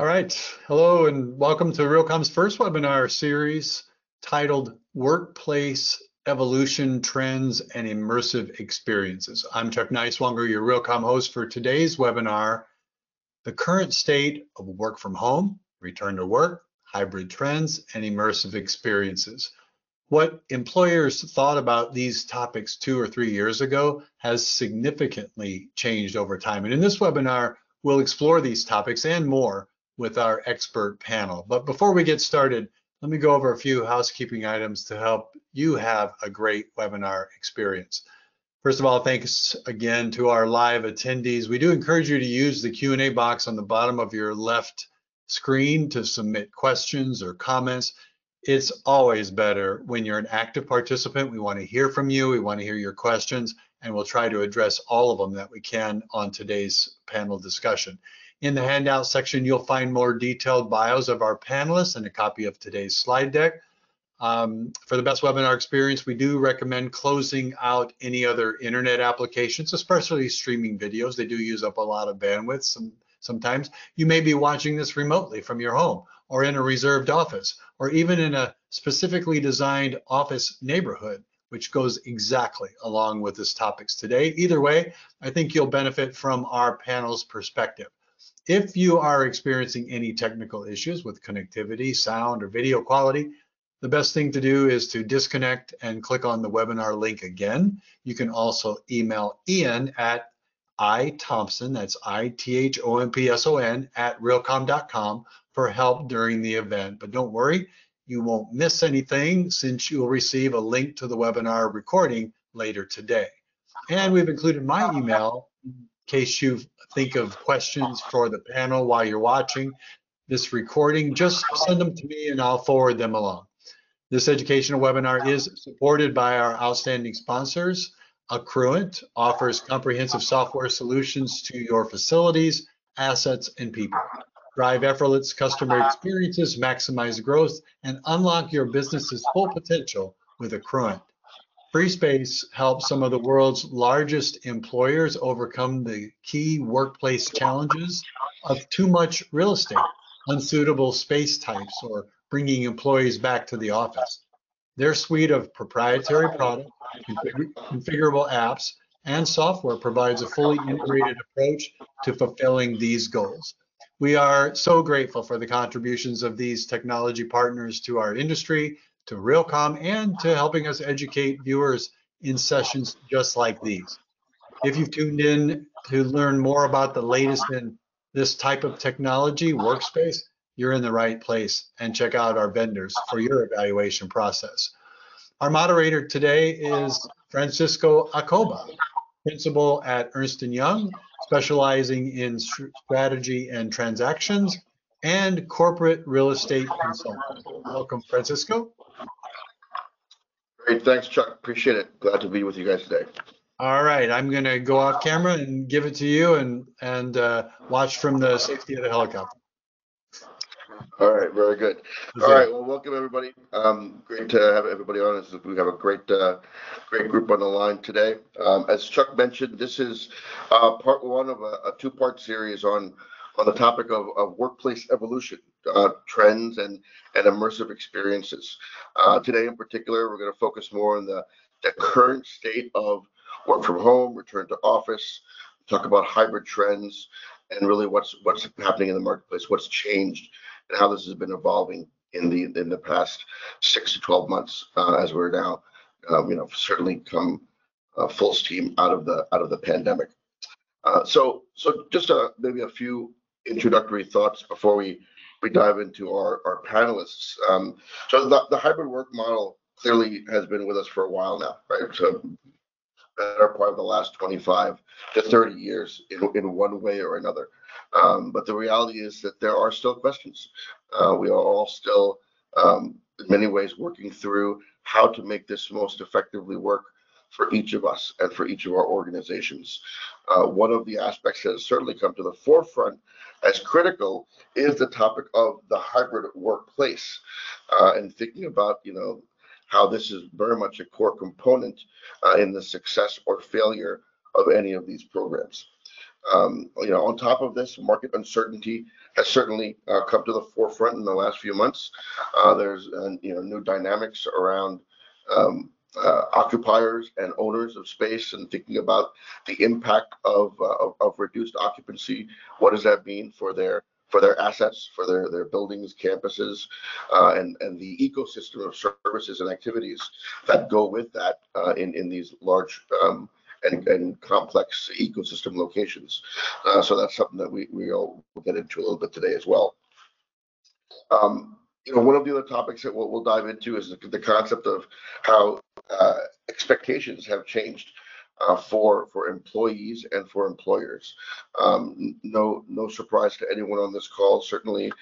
All right. Hello and welcome to Realcomm's first webinar series titled Workplace Evolution Trends and Immersive Experiences. I'm Chuck Neiswanger, your RealCom host for today's webinar, The Current State of Work from Home, Return to Work, Hybrid Trends, and Immersive Experiences. What employers thought about these topics two or three years ago has significantly changed over time. And in this webinar, we'll explore these topics and more with our expert panel. But before we get started, let me go over a few housekeeping items to help you have a great webinar experience. First of all, thanks again to our live attendees. We do encourage you to use the Q&A box on the bottom of your left screen to submit questions or comments. It's always better when you're an active participant. We want to hear from you. We want to hear your questions, and we'll try to address all of them that we can on today's panel discussion. In the handout section, you'll find more detailed bios of our panelists and a copy of today's slide deck. Um, for the best webinar experience, we do recommend closing out any other internet applications, especially streaming videos. They do use up a lot of bandwidth some, sometimes. You may be watching this remotely from your home or in a reserved office or even in a specifically designed office neighborhood, which goes exactly along with this topics today. Either way, I think you'll benefit from our panel's perspective. If you are experiencing any technical issues with connectivity, sound, or video quality, the best thing to do is to disconnect and click on the webinar link again. You can also email Ian at ithompson, that's I-T-H-O-M-P-S-O-N, at realcomm.com for help during the event. But don't worry, you won't miss anything since you'll receive a link to the webinar recording later today. And we've included my oh, email in case you think of questions for the panel while you're watching this recording, just send them to me and I'll forward them along. This educational webinar is supported by our outstanding sponsors. Accruent offers comprehensive software solutions to your facilities, assets, and people. Drive effortless customer experiences, maximize growth, and unlock your business's full potential with Accruent. FreeSpace helps some of the world's largest employers overcome the key workplace challenges of too much real estate, unsuitable space types, or bringing employees back to the office. Their suite of proprietary product, configurable apps, and software provides a fully integrated approach to fulfilling these goals. We are so grateful for the contributions of these technology partners to our industry to Realcomm and to helping us educate viewers in sessions just like these. If you've tuned in to learn more about the latest in this type of technology, workspace, you're in the right place and check out our vendors for your evaluation process. Our moderator today is Francisco Acoba, principal at Ernst & Young, specializing in strategy and transactions and corporate real estate consultant. Welcome, Francisco. Great, thanks, Chuck. Appreciate it. Glad to be with you guys today. All right, I'm going to go off camera and give it to you and and uh, watch from the safety of the helicopter. All right, very good. All right, well, welcome everybody. Um, great to have everybody on. We have a great, uh, great group on the line today. Um, as Chuck mentioned, this is uh, part one of a, a two-part series on on the topic of, of workplace evolution, uh, trends, and, and immersive experiences. Uh, today, in particular, we're going to focus more on the, the current state of work from home, return to office, talk about hybrid trends, and really what's what's happening in the marketplace, what's changed, and how this has been evolving in the in the past six to 12 months uh, as we're now, um, you know, certainly come uh, full steam out of the out of the pandemic. Uh, so, so just a, maybe a few introductory thoughts before we we dive into our our panelists. Um, so the, the hybrid work model clearly has been with us for a while now, right? So better part of the last 25 to 30 years in, in one way or another. Um, but the reality is that there are still questions. Uh, we are all still, um, in many ways, working through how to make this most effectively work for each of us and for each of our organizations. Uh, one of the aspects that has certainly come to the forefront as critical is the topic of the hybrid workplace uh, and thinking about, you know, how this is very much a core component uh, in the success or failure of any of these programs. Um, you know, on top of this, market uncertainty has certainly uh, come to the forefront in the last few months. Uh, there's uh, you know new dynamics around um, uh, occupiers and owners of space and thinking about the impact of, uh, of, of reduced occupancy. What does that mean for their for their assets, for their their buildings, campuses, uh, and and the ecosystem of services and activities that go with that uh, in in these large um, and, and complex ecosystem locations. Uh, so that's something that we we all will get into a little bit today as well. Um, you know, one of the other topics that we'll, we'll dive into is the, the concept of how uh, expectations have changed uh, for for employees and for employers. Um, no no surprise to anyone on this call. Certainly,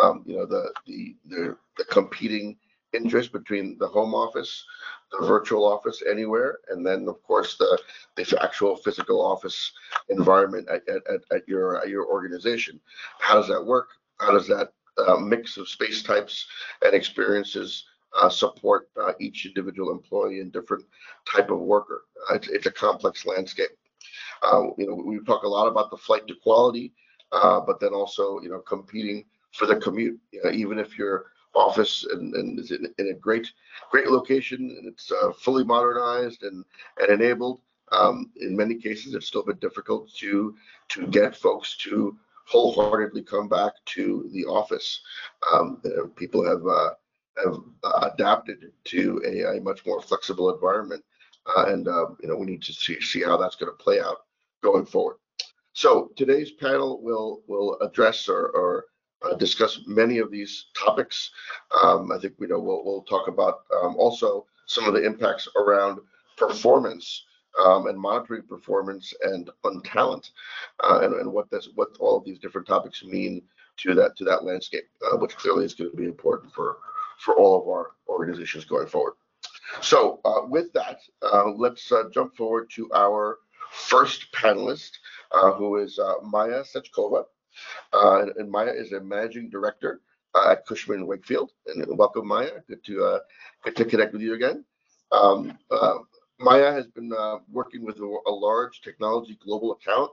um, you know the, the the the competing interest between the home office, the virtual office anywhere, and then of course the the actual physical office environment at, at, at your at your organization. How does that work? How does that uh, mix of space types and experiences uh, support uh, each individual employee and different type of worker. Uh, it's, it's, a complex landscape. Uh, you know, we talk a lot about the flight to quality, but then also, you know, competing for the commute. You know, even if your office and, and is in, in, a great, great location and it's fully modernized and, and enabled, um, in many cases, it's still been difficult to to get folks to wholeheartedly come back to the office. Um, people have have uh, adapted to a, a, much more flexible environment. Uh, and, uh, you know, we need to see, see how that's going to play out going forward. So today's panel will, will address or, or uh, discuss many of these topics. Um, I think, you know, we'll, we'll talk about um, also some of the impacts around performance um, and monitoring performance and on talent uh, and, and what this, what all of these different topics mean to that to that landscape, uh, which clearly is going to be important for for all of our organizations going forward. So uh, with that, uh, let's uh, jump forward to our first panelist, uh, who is uh, Maya Sechkova. Uh, and, and, Maya is a managing director at Cushman Wakefield. And welcome, Maya. Good to good to connect with you again. Um, Maya has been uh, working with a, a, large technology global account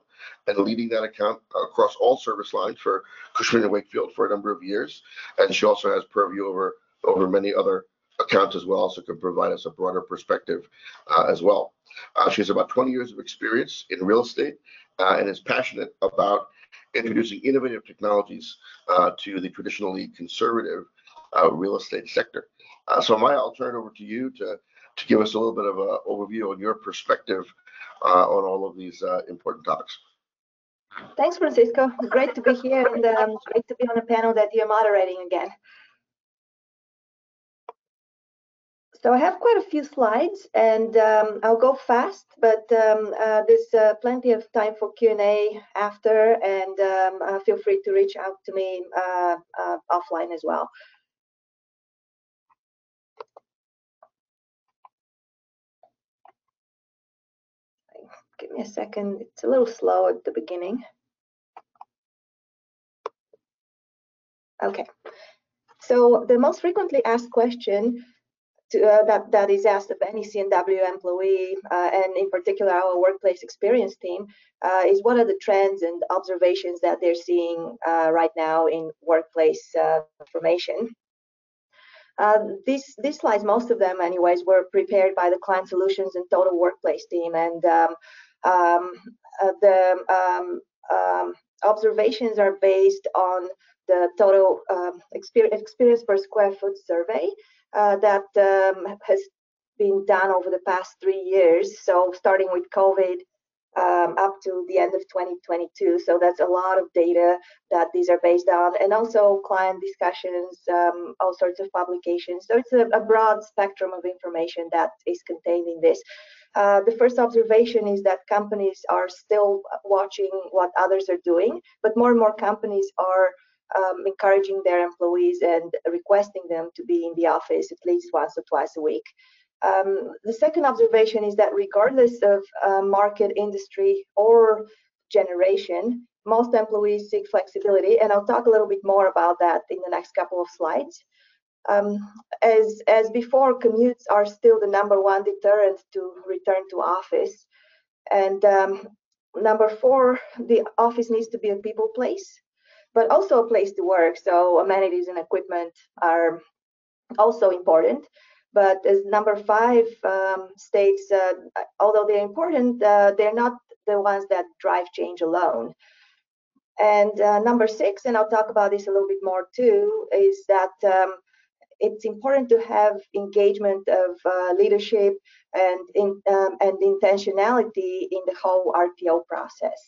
and leading that account across all service lines for Cushman Wakefield for a number of years. And she also has purview over over many other accounts as well, so can provide us a broader perspective uh, as well. Uh, she has about 20 years of experience in real estate uh, and is passionate about introducing innovative technologies uh, to the traditionally conservative uh, real estate sector. So Maya, I'll turn it over to you to, to give us a little bit of an overview on your perspective on all of these important topics. Thanks, Francisco. Great to be here and um, great to be on a panel that you're moderating again. So I have quite a few slides and um, I'll go fast, but um, uh, there's uh, plenty of time for Q&A after and um, uh, feel free to reach out to me uh, uh, offline as well. Give me a second, it's a little slow at the beginning. Okay, so the most frequently asked question to, uh, that, that is asked of any CNW employee, uh, and in particular our workplace experience team, uh, is what are the trends and observations that they're seeing uh, right now in workplace uh, information. Uh, these, these slides, most of them anyways, were prepared by the client solutions and total workplace team. And um, the um, um, observations are based on the total um, experience, experience per square foot survey uh, that um, has been done over the past three years. So starting with COVID um, up to the end of 2022. So that's a lot of data that these are based on, and also client discussions, um, all sorts of publications. So it's a, a, broad spectrum of information that is contained in this. Uh, the first observation is that companies are still watching what others are doing, but more and more companies are um, encouraging their employees and requesting them to be in the office at least once or twice a week. Um, the second observation is that regardless of uh, market, industry, or generation, most employees seek flexibility, and I'll talk a little bit more about that in the next couple of slides. Um, as, as before, commutes are still the number one deterrent to return to office. And um, number four, the office needs to be a people place, but also a place to work. So amenities and equipment are also important. But as number five um, states, uh, although they're important, uh, they're not the ones that drive change alone. And uh, number six, and I'll talk about this a little bit more too, is that um, it's important to have engagement of uh, leadership and in, um, and intentionality in the whole RTO process.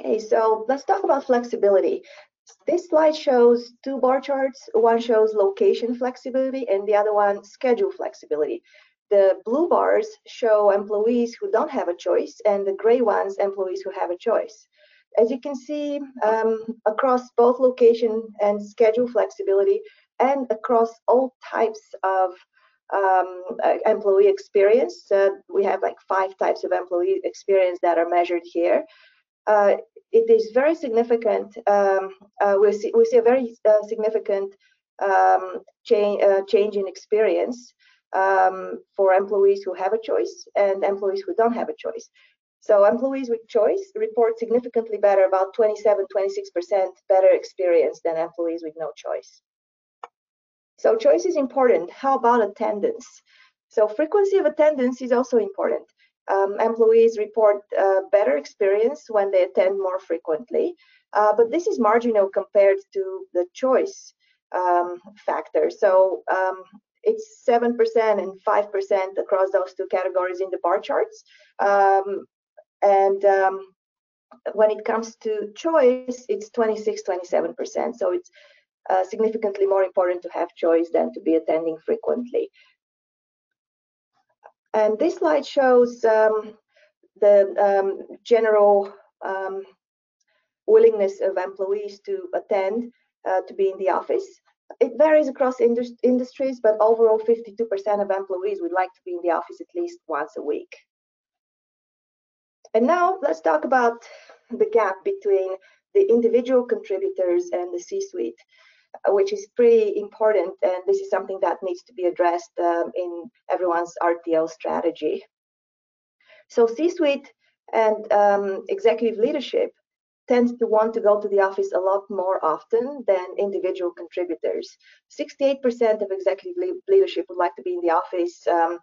Okay, so let's talk about flexibility. This slide shows two bar charts. One shows location flexibility and the other one schedule flexibility. The blue bars show employees who don't have a choice and the gray ones employees who have a choice. As you can see, um, across both location and schedule flexibility and across all types of um, employee experience, uh, we have like five types of employee experience that are measured here. Uh, it is very significant. Um, uh, we see we see a very uh, significant um, change uh, change in experience um, for employees who have a choice and employees who don't have a choice. So employees with choice report significantly better, about 27, 26% better experience than employees with no choice. So choice is important. How about attendance? So frequency of attendance is also important. Um, employees report uh, better experience when they attend more frequently, uh, but this is marginal compared to the choice um, factor. So um, it's 7% and 5% across those two categories in the bar charts. Um, and um, when it comes to choice, it's 26, 27%. So it's uh, significantly more important to have choice than to be attending frequently. And this slide shows um, the um, general um, willingness of employees to attend, uh, to be in the office. It varies across indus industries, but overall 52% of employees would like to be in the office at least once a week. And now let's talk about the gap between the individual contributors and the C-suite, which is pretty important. And this is something that needs to be addressed um, in everyone's RTO strategy. So C-suite and um, executive leadership tends to want to go to the office a lot more often than individual contributors. 68% of executive leadership would like to be in the office um,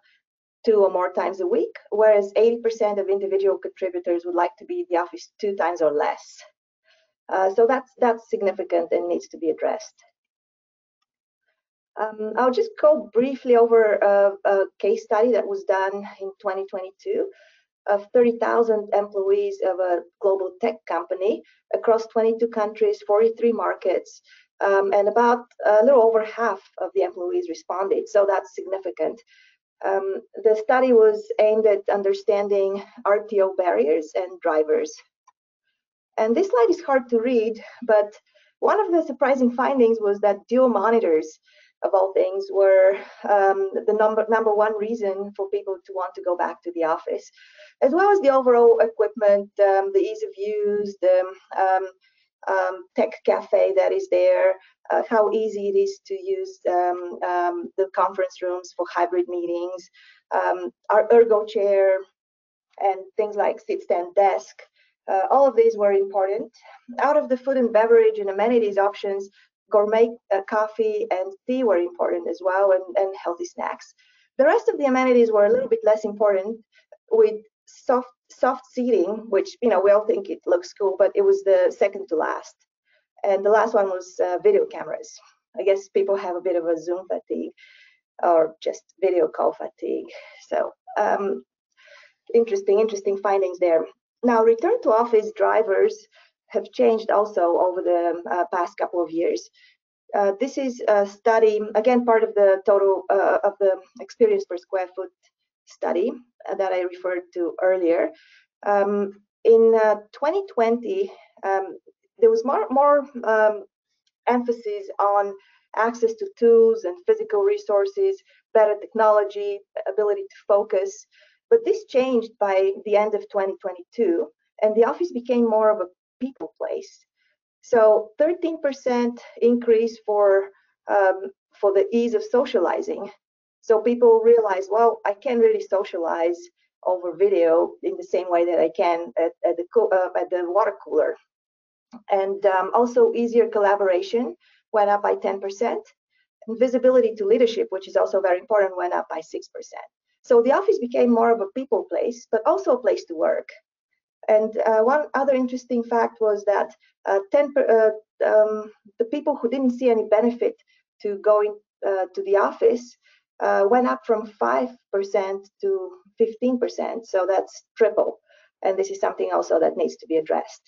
two or more times a week, whereas 80% of individual contributors would like to be in the office two times or less. Uh, so that's that's significant and needs to be addressed. Um, I'll just go briefly over a, a, case study that was done in 2022 of 30,000 employees of a global tech company across 22 countries, 43 markets, um, and about a little over half of the employees responded. So that's significant. Um, the study was aimed at understanding RTO barriers and drivers. And this slide is hard to read, but one of the surprising findings was that dual monitors, of all things, were um, the number number one reason for people to want to go back to the office, as well as the overall equipment, um, the ease of use, the um, tech cafe that is there, uh, how easy it is to use um, um, the conference rooms for hybrid meetings, um, our ergo chair, and things like sit stand desk. Uh, all of these were important. Out of the food and beverage and amenities options, gourmet uh, coffee and tea were important as well, and, and healthy snacks. The rest of the amenities were a little bit less important, with soft soft seating, which you know we all think it looks cool, but it was the second to last. And the last one was uh, video cameras. I guess people have a bit of a Zoom fatigue or just video call fatigue. So um, interesting, interesting findings there. Now, return to office drivers have changed also over the uh, past couple of years. Uh, this is a study, again, part of the total uh, of the experience per square foot study uh, that I referred to earlier. Um, in 2020, uh, um, there was more, more um, emphasis on access to tools and physical resources, better technology, ability to focus. But this changed by the end of 2022, and the office became more of a people place. So 13% increase for um, for the ease of socializing. So people realize, well, I can't really socialize over video in the same way that I can at, at the uh, at the water cooler. And um, also easier collaboration went up by 10%. And visibility to leadership, which is also very important, went up by 6%. So the office became more of a people place, but also a place to work. And uh, one other interesting fact was that uh, 10 uh, um, the people who didn't see any benefit to going uh, to the office uh, went up from 5% to 15%. So that's triple. And this is something also that needs to be addressed.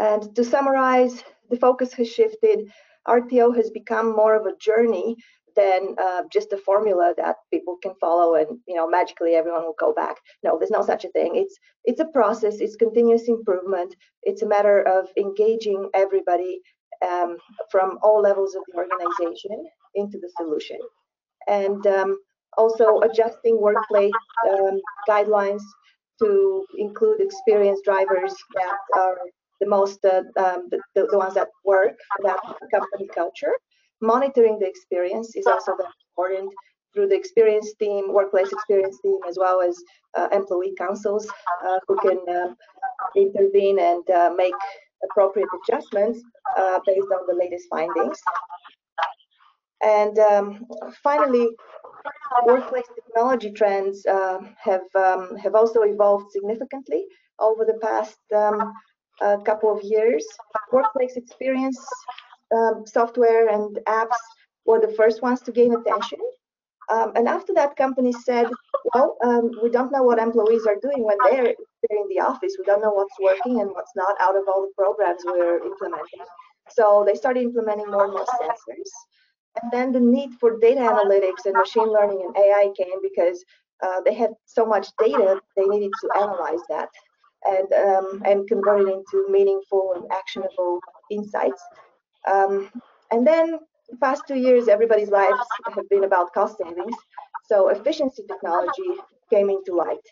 And to summarize, the focus has shifted. RTO has become more of a journey than uh, just a formula that people can follow and you know magically everyone will go back. No, there's no such a thing. It's it's a process. It's continuous improvement. It's a matter of engaging everybody um, from all levels of the organization into the solution, and um, also adjusting workplace um, guidelines to include experienced drivers that are the most uh, um, the, the, ones that work that company culture. Monitoring the experience is also very important through the experience team, workplace experience team, as well as uh, employee councils uh, who can um, intervene and uh, make appropriate adjustments uh, based on the latest findings. And um, finally, workplace technology trends uh, have um, have also evolved significantly over the past um, a couple of years. Workplace experience um, software and apps were the first ones to gain attention. Um, and after that, companies said, well, um, we don't know what employees are doing when they're, they're in the office. We don't know what's working and what's not out of all the programs we're implementing. So they started implementing more and more sensors. And then the need for data analytics and machine learning and AI came because uh, they had so much data, they needed to analyze that and um, and convert it into meaningful and actionable insights. Um, and then the past two years, everybody's lives have been about cost savings. So efficiency technology came into light,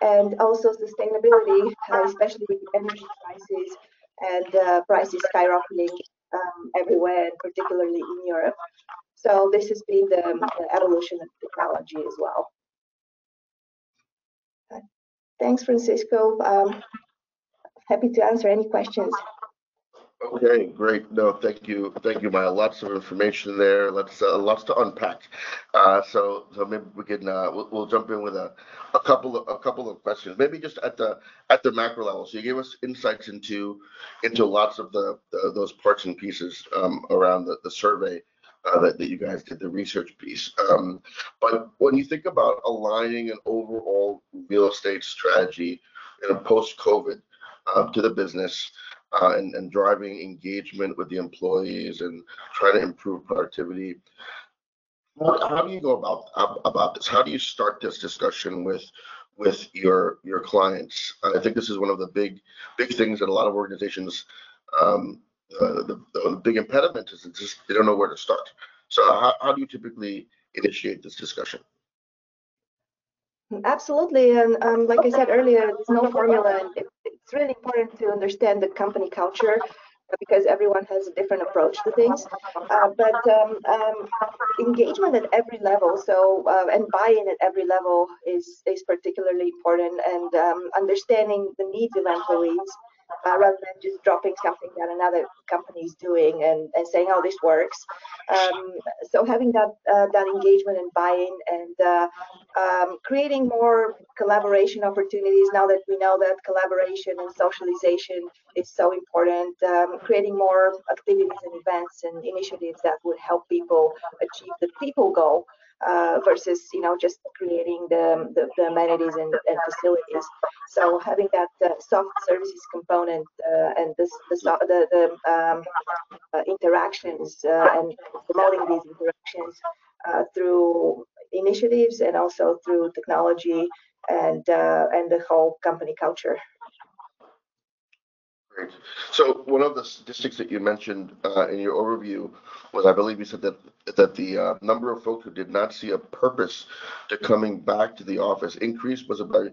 and also sustainability, uh, especially with energy prices and uh, prices skyrocketing um, everywhere, and particularly in Europe. So this has been the, the evolution of technology as well. Thanks, Francisco. Um, happy to answer any questions. Okay, great. No, thank you, thank you, Maya. Lots of information there. Let's uh, lots to unpack. Uh, so, so maybe we can uh, we'll, we'll, jump in with a, a couple of a couple of questions. Maybe just at the at the macro level. So you gave us insights into into lots of the, the those parts and pieces um, around the, the survey uh, that, that you guys did the research piece. Um, but when you think about aligning an overall real estate strategy in a post-COVID uh, to the business uh, and, and driving engagement with the employees and trying to improve productivity, how, how do you go about about this? How do you start this discussion with with your your clients? I think this is one of the big big things that a lot of organizations um, uh, the, the big impediment is just they don't know where to start. So how, how do you typically initiate this discussion? Absolutely, and um, like I said earlier, there's no formula, it, it's really important to understand the company culture because everyone has a different approach to things. Uh, but um, um, engagement at every level, so uh, and buy-in at every level is is particularly important, and um, understanding the needs of employees uh, rather than just dropping something that another company is doing and, and saying, oh, this works. Um, so having that uh, that engagement and buy-in and uh, um, creating more collaboration opportunities now that we know that collaboration and socialization is so important. Um, creating more activities and events and initiatives that would help people achieve the people goal uh, versus you know just creating the, the, the amenities and, and, facilities. So having that uh, soft services component uh, and this the the, um, uh, interactions uh, and promoting these interactions uh, through initiatives and also through technology and and the whole company culture. Great. So one of the statistics that you mentioned uh, in your overview was, I believe you said that that the uh, number of folks who did not see a purpose to coming back to the office increased. Was by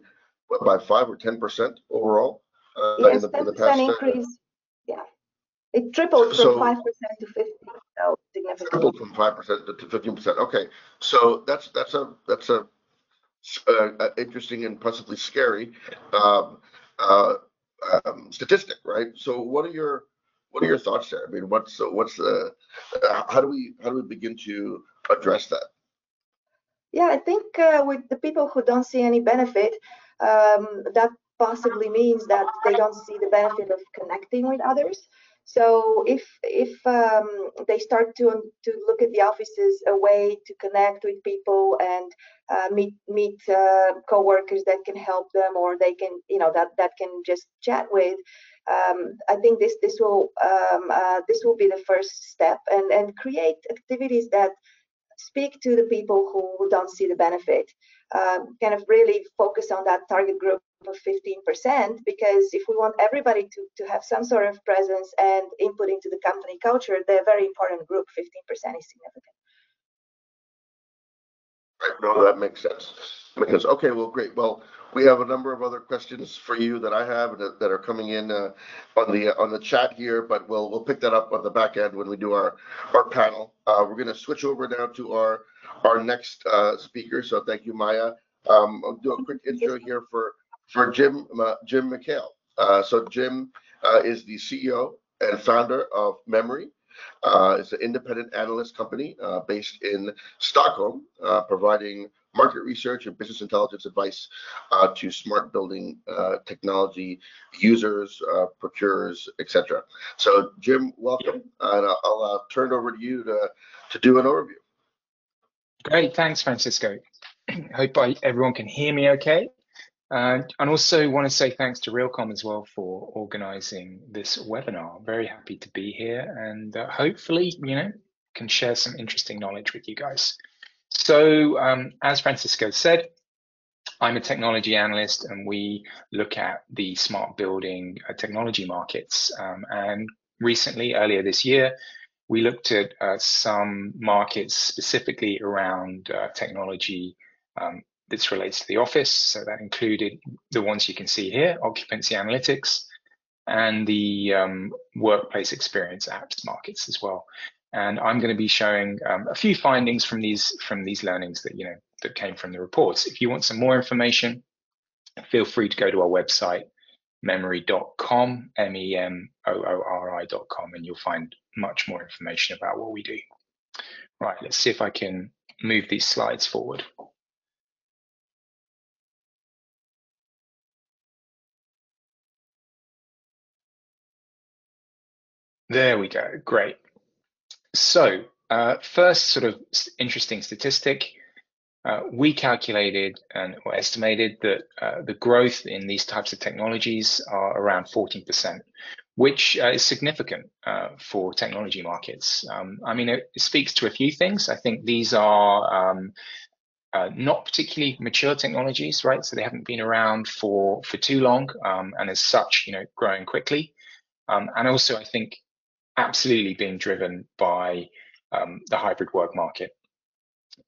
what, by five or ten percent overall? Uh, yes, ten percent uh, increase. yeah, it tripled from five percent to fifty. So significant. Tripled from five percent to fifteen percent. Okay, so that's that's a that's a uh, uh, interesting and possibly scary um, uh, um, statistic, right? So, what are your what are your thoughts there? I mean, what's what's the uh, how do we how do we begin to address that? Yeah, I think uh, with the people who don't see any benefit, um, that possibly means that they don't see the benefit of connecting with others. So if if um, they start to to look at the office as a way to connect with people and uh, meet meet uh, coworkers that can help them or they can you know that that can just chat with, um, I think this this will um, uh, this will be the first step and and create activities that speak to the people who don't see the benefit. Um, kind of really focus on that target group of 15% because if we want everybody to, to have some sort of presence and input into the company culture, they're a very important group. 15% is significant. Right. No, that makes sense. Because okay, well, great. Well, we have a number of other questions for you that I have that, that are coming in uh, on the on the chat here, but we'll we'll pick that up on the back end when we do our our panel. Uh, we're going to switch over now to our our next uh, speaker. So thank you, Maya. Um, I'll do a quick intro here for for Jim uh, Jim McHale. Uh, so Jim uh, is the CEO and founder of Memoori. Uh, it's an independent analyst company uh, based in Stockholm, uh, providing market research and business intelligence advice to smart building technology users, procurers, etc. So, Jim, welcome, and I'll turn it over to you to to do an overview. Great, thanks, Francisco. Hope I, everyone can hear me okay. Uh, and also want to say thanks to Realcomm as well for organizing this webinar. Very happy to be here and uh, hopefully, you know, can share some interesting knowledge with you guys. So um, as Francisco said, I'm a technology analyst and we look at the smart building uh, technology markets. Um, and recently, earlier this year, we looked at uh, some markets specifically around uh, technology um, this relates to the office. So that included the ones you can see here, occupancy analytics, and the um, workplace experience apps markets as well. And I'm going to be showing um, a few findings from these from these learnings that you know that came from the reports. If you want some more information, feel free to go to our website, memoori.com, M-E-M-O-O-R-I.com, and you'll find much more information about what we do. Right, let's see if I can move these slides forward. There we go. Great. So uh, first sort of interesting statistic, uh, we calculated and or estimated that uh, the growth in these types of technologies are around 14%, which uh, is significant uh, for technology markets. Um, I mean, it, speaks to a few things. I think these are um, uh, not particularly mature technologies, right? So they haven't been around for for too long, um, and as such, you know, growing quickly. Um, and also, I think absolutely being driven by um, the hybrid work market.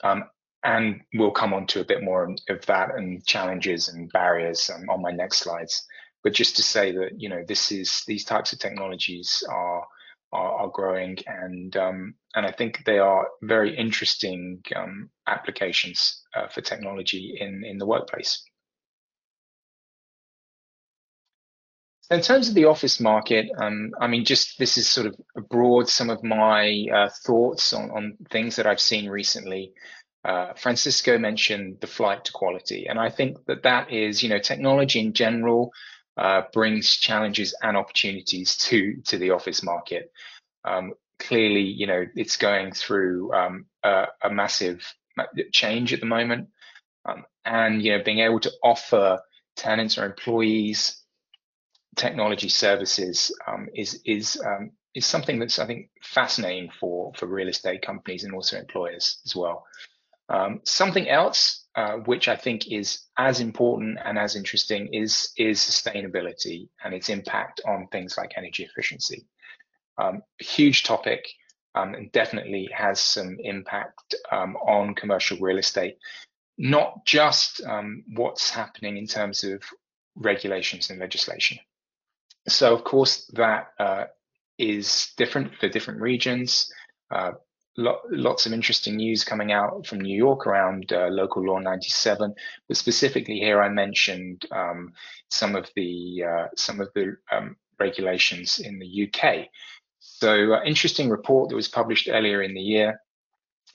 Um, and we'll come on to a bit more of that and challenges and barriers um, on my next slides. But just to say that you know this is these types of technologies are are, are growing and um, and I think they are very interesting um, applications uh, for technology in in the workplace. In terms of the office market, um, I mean, just this is sort of broad some of my uh, thoughts on, on things that I've seen recently. Uh, Francisco mentioned the flight to quality, and I think that that is, you know, technology in general uh, brings challenges and opportunities to to the office market. Um, clearly, you know, it's going through um, a, a, massive change at the moment, um, and you know, being able to offer tenants or employees technology services um, is is um, is something that's I think fascinating for for real estate companies and also employers as well. Um, something else uh, which I think is as important and as interesting is is sustainability and its impact on things like energy efficiency. Um, huge topic um, and definitely has some impact um, on commercial real estate. Not just what's happening in terms of regulations and legislation, so of course that uh, is different for different regions. Uh, lo lots of interesting news coming out from New York around uh, local law 97, but specifically here I mentioned um, some of the uh, some of the um, regulations in the UK. So, uh, interesting report that was published earlier in the year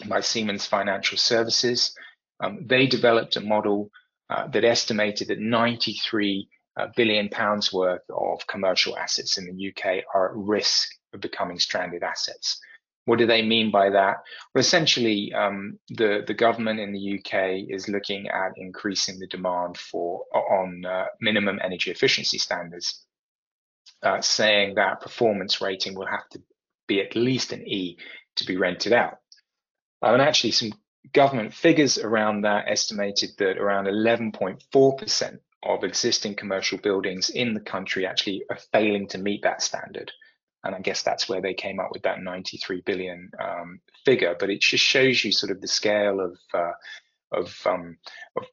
by Siemens Financial Services. Um, they developed a model uh, that estimated that 93 uh, billion pounds worth of commercial assets in the UK are at risk of becoming stranded assets. What do they mean by that? Well, essentially, um, the the government in the UK is looking at increasing the demand for on uh, minimum energy efficiency standards, uh, saying that performance rating will have to be at least an E to be rented out. And actually, some government figures around that estimated that around 11.4% of existing commercial buildings in the country actually are failing to meet that standard and I guess that's where they came up with that 93 billion um, figure. But it just shows you sort of the scale of uh, of, um, of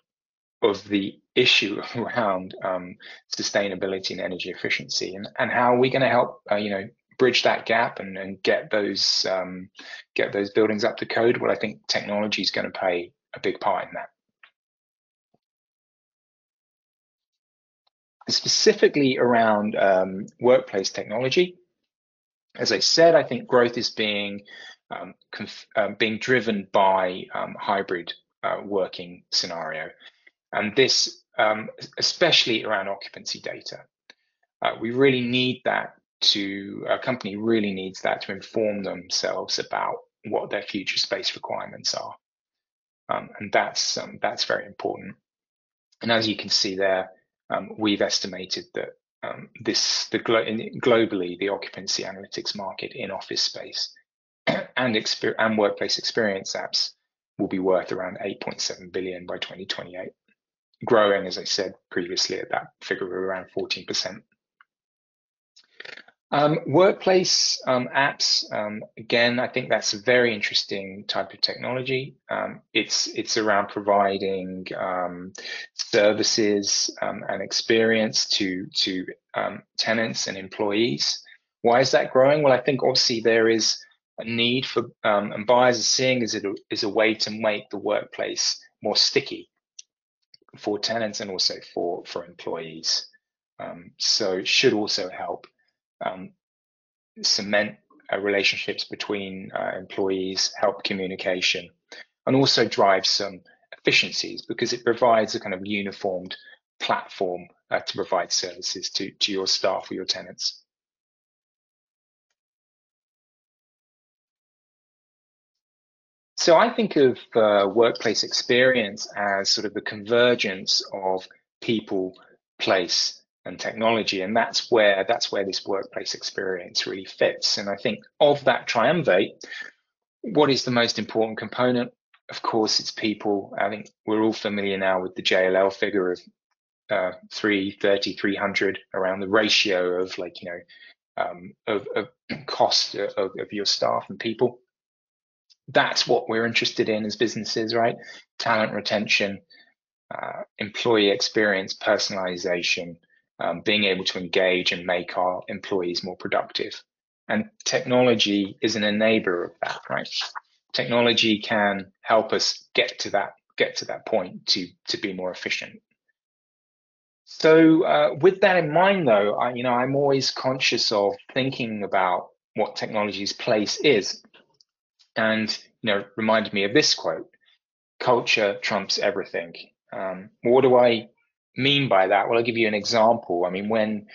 of the issue around um, sustainability and energy efficiency, and and how are we going to help uh, you know bridge that gap and, and get those um, get those buildings up to code. Well, I think technology is going to play a big part in that. Specifically around um, workplace technology, as I said, I think growth is being um, um, being driven by um, hybrid uh, working scenario, and this um, especially around occupancy data. Uh, we really need that to a company really needs that to inform themselves about what their future space requirements are, um, and that's that's very important. And as you can see there, we've estimated that um, this the glo globally the occupancy analytics market in office space and and workplace experience apps will be worth around 8.7 billion by 2028 growing as i said previously at that figure of around 14% um, workplace um, apps, um, again, I think that's a very interesting type of technology. Um, it's it's around providing um, services um, and experience to to tenants and employees. Why is that growing? Well, I think obviously there is a need for and buyers are seeing as it is a way to make the workplace more sticky for tenants and also for for employees. so it should also help um, cement uh, relationships between uh, employees, help communication, and also drive some efficiencies because it provides a kind of uniformed platform uh, to provide services to, to your staff or your tenants. So I think of uh, workplace experience as sort of the convergence of people, place, and technology and that's where that's where this workplace experience really fits. And i think of that triumvirate what is the most important component? Of course it's people. I think we're all familiar now with the JLL figure of uh, 330 300 around the ratio of like you know um, of, of cost of, of your staff and people. That's what we're interested in as businesses right? Talent retention uh, employee experience personalization um, being able to engage and make our employees more productive. And technology is an enabler of that, right? Technology can help us get to that get to that point to to be more efficient. So uh, with that in mind, though, I, you know, I'm always conscious of thinking about what technology's place is, and you know, reminded me of this quote: "Culture trumps everything." Um, what do I mean by that? Well, I'll give you an example. I mean, when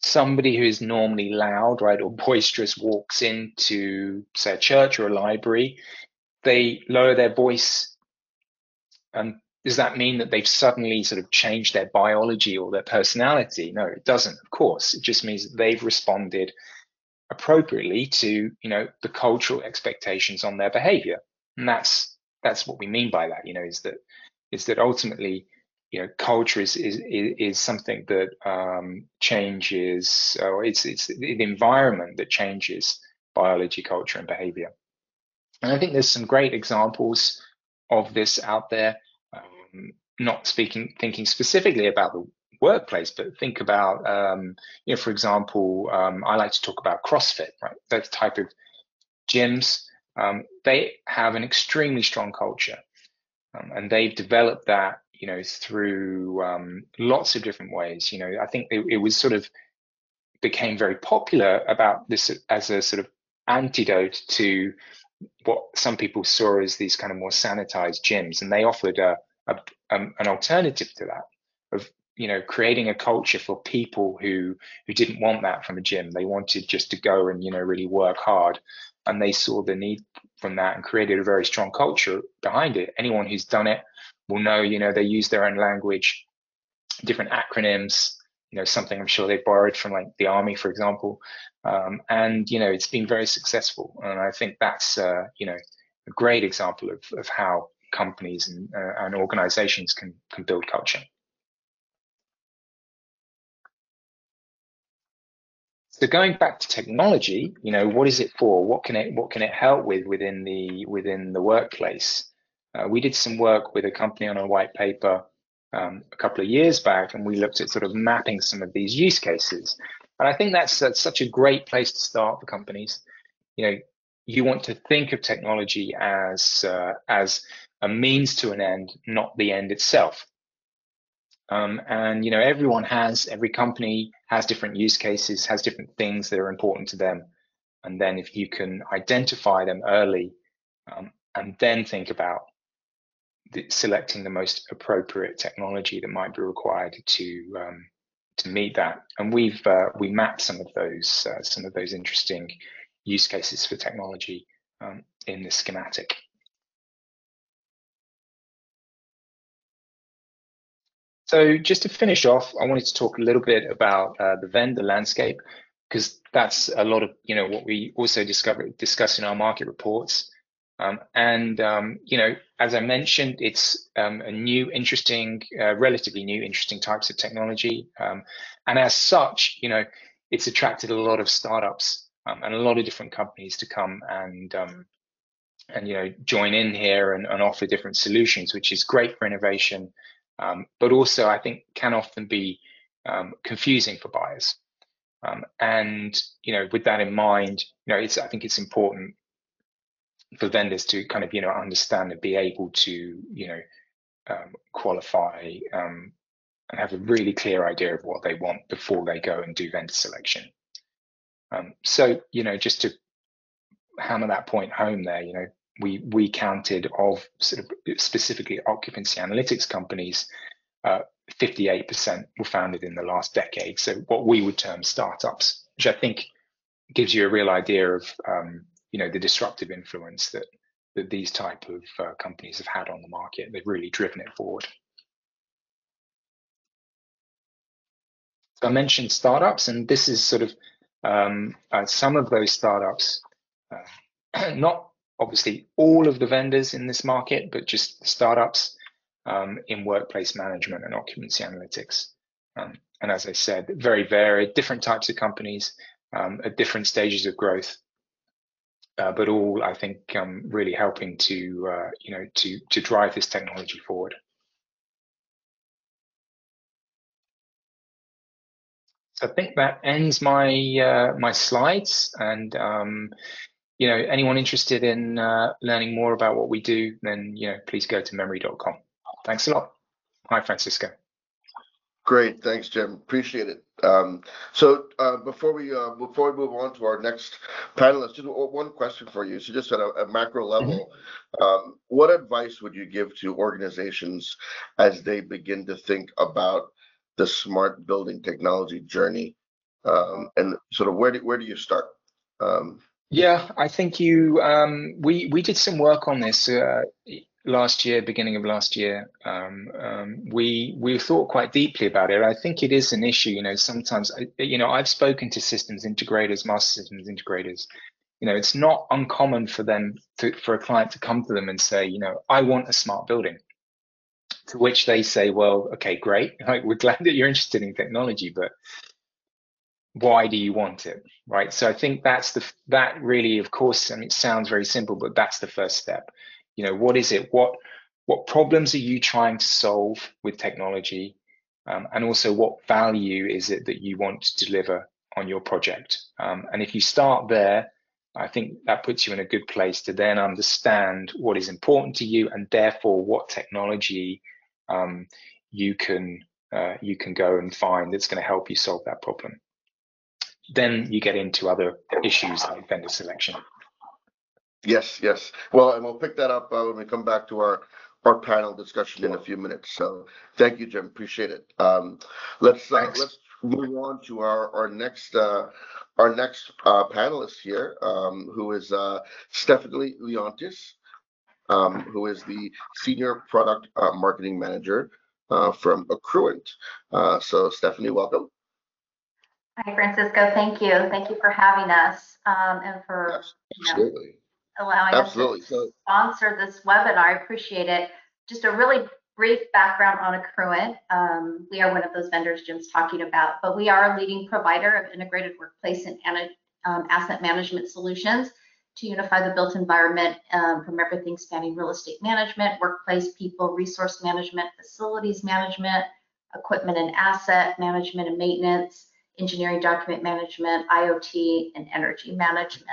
somebody who is normally loud, right, or boisterous walks into, say, a church or a library, they lower their voice. And does that mean that they've suddenly sort of changed their biology or their personality? No, it doesn't, of course. It just means that they've responded appropriately to, you know, the cultural expectations on their behavior. And that's that's what we mean by that, you know, is that is that ultimately you know, culture is is is something that um, changes, it's it's the environment that changes biology, culture, and behavior. And I think there's some great examples of this out there. Um, not speaking, thinking specifically about the workplace, but think about, um, you know, for example, um, I like to talk about CrossFit, right? That type of gyms um, they have an extremely strong culture, um, and they've developed that, you know, through um, lots of different ways. You know, I think it, it was sort of became very popular about this as a sort of antidote to what some people saw as these kind of more sanitized gyms, and they offered a, a um, an alternative to that of you know creating a culture for people who who didn't want that from a gym. They wanted just to go and you know really work hard, and they saw the need from that and created a very strong culture behind it. Anyone who's done it will know you know they use their own language, different acronyms. You know something I'm sure they borrowed from like the army, for example, um, and you know it's been very successful. And I think that's uh, you know a great example of of how companies and, uh, and organizations can can build culture. So going back to technology, you know, what is it for? What can it what can it help with within the within the workplace? Uh, we did some work with a company on a white paper um, a couple of years back, and we looked at sort of mapping some of these use cases. And I think that's, that's such a great place to start for companies. You know, you want to think of technology as uh, as a means to an end, not the end itself. Um, and you know, everyone has, every company has different use cases, has different things that are important to them. And then if you can identify them early, um, and then think about selecting the most appropriate technology that might be required to um, to meet that. And we've uh, we mapped some of those uh, some of those interesting use cases for technology um, in the schematic. So just to finish off, I wanted to talk a little bit about uh, the vendor landscape because that's a lot of you know what we also discover discuss in our market reports. Um, and um, you know, as I mentioned, it's um, a new, interesting, uh, relatively new, interesting types of technology, um, and as such, you know, it's attracted a lot of startups um, and a lot of different companies to come and um, and you know join in here and, and offer different solutions, which is great for innovation but also I think can often be confusing for buyers. And you know, with that in mind, you know, it's I think it's important for vendors to kind of you know understand and be able to you know um, qualify um, and have a really clear idea of what they want before they go and do vendor selection. Um, so you know, just to hammer that point home there, you know, we we counted of sort of specifically occupancy analytics companies, uh, 58% were founded in the last decade. So what we would term startups, which I think gives you a real idea of um, you know the disruptive influence that that these type of uh, companies have had on the market. They've really driven it forward. So I mentioned startups, and this is sort of um, uh, some of those startups, uh, not obviously all of the vendors in this market, but just startups um, in workplace management and occupancy analytics. Um, and as I said, very varied, different types of companies um, at different stages of growth, uh, but all I think um, really helping to uh, you know to to drive this technology forward. So I think that ends my uh, my slides, and um, you know, anyone interested in uh, learning more about what we do, then, you know, please go to memoori.com. Thanks a lot. Hi, Francisco. Great, thanks, Jim. Appreciate it. Um, so uh, before we uh, before we move on to our next panelist, just one question for you. So just at a, a macro level, mm-hmm. um, what advice would you give to organizations as they begin to think about the smart building technology journey, um, and sort of where do where do you start? Um, yeah, I think you. Um, we we did some work on this uh, last year, beginning of last year. Um, um, we we thought quite deeply about it. I think it is an issue. You know, sometimes you know I've spoken to systems integrators, master systems integrators. You know, it's not uncommon for them to, for a client to come to them and say, you know, I want a smart building. To which they say, well, okay, great. Like, we're glad that you're interested in technology, but why do you want it right so i think that's the that really of course I mean, it sounds very simple but that's the first step you know what is it what what problems are you trying to solve with technology um, and also what value is it that you want to deliver on your project um, and if you start there I think that puts you in a good place to then understand what is important to you and therefore what technology um, you can uh, you can go and find that's going to help you solve that problem. Then you get into other issues like vendor selection. Yes, yes. Well, and we'll pick that up uh, when we come back to our our panel discussion in a few minutes. So thank you, Jim. Appreciate it. Um, let's uh, let's move on to our our next uh, our next uh, panelist here, um, who is uh, Stephanie Leontis, um, who is the senior product uh, marketing manager uh, from Accruent. Uh, so Stephanie, welcome. Hi, Francisco. Thank you. Thank you for having us um, and for Yes, absolutely. You know, allowing Absolutely. us So to sponsor this webinar. I appreciate it. Just a really brief background on Accruent. Um, we are one of those vendors Jim's talking about, but we are a leading provider of integrated workplace and um, asset management solutions to unify the built environment um, from everything spanning real estate management, workplace people, resource management, facilities management, equipment and asset management and maintenance, engineering document management, IoT, and energy management.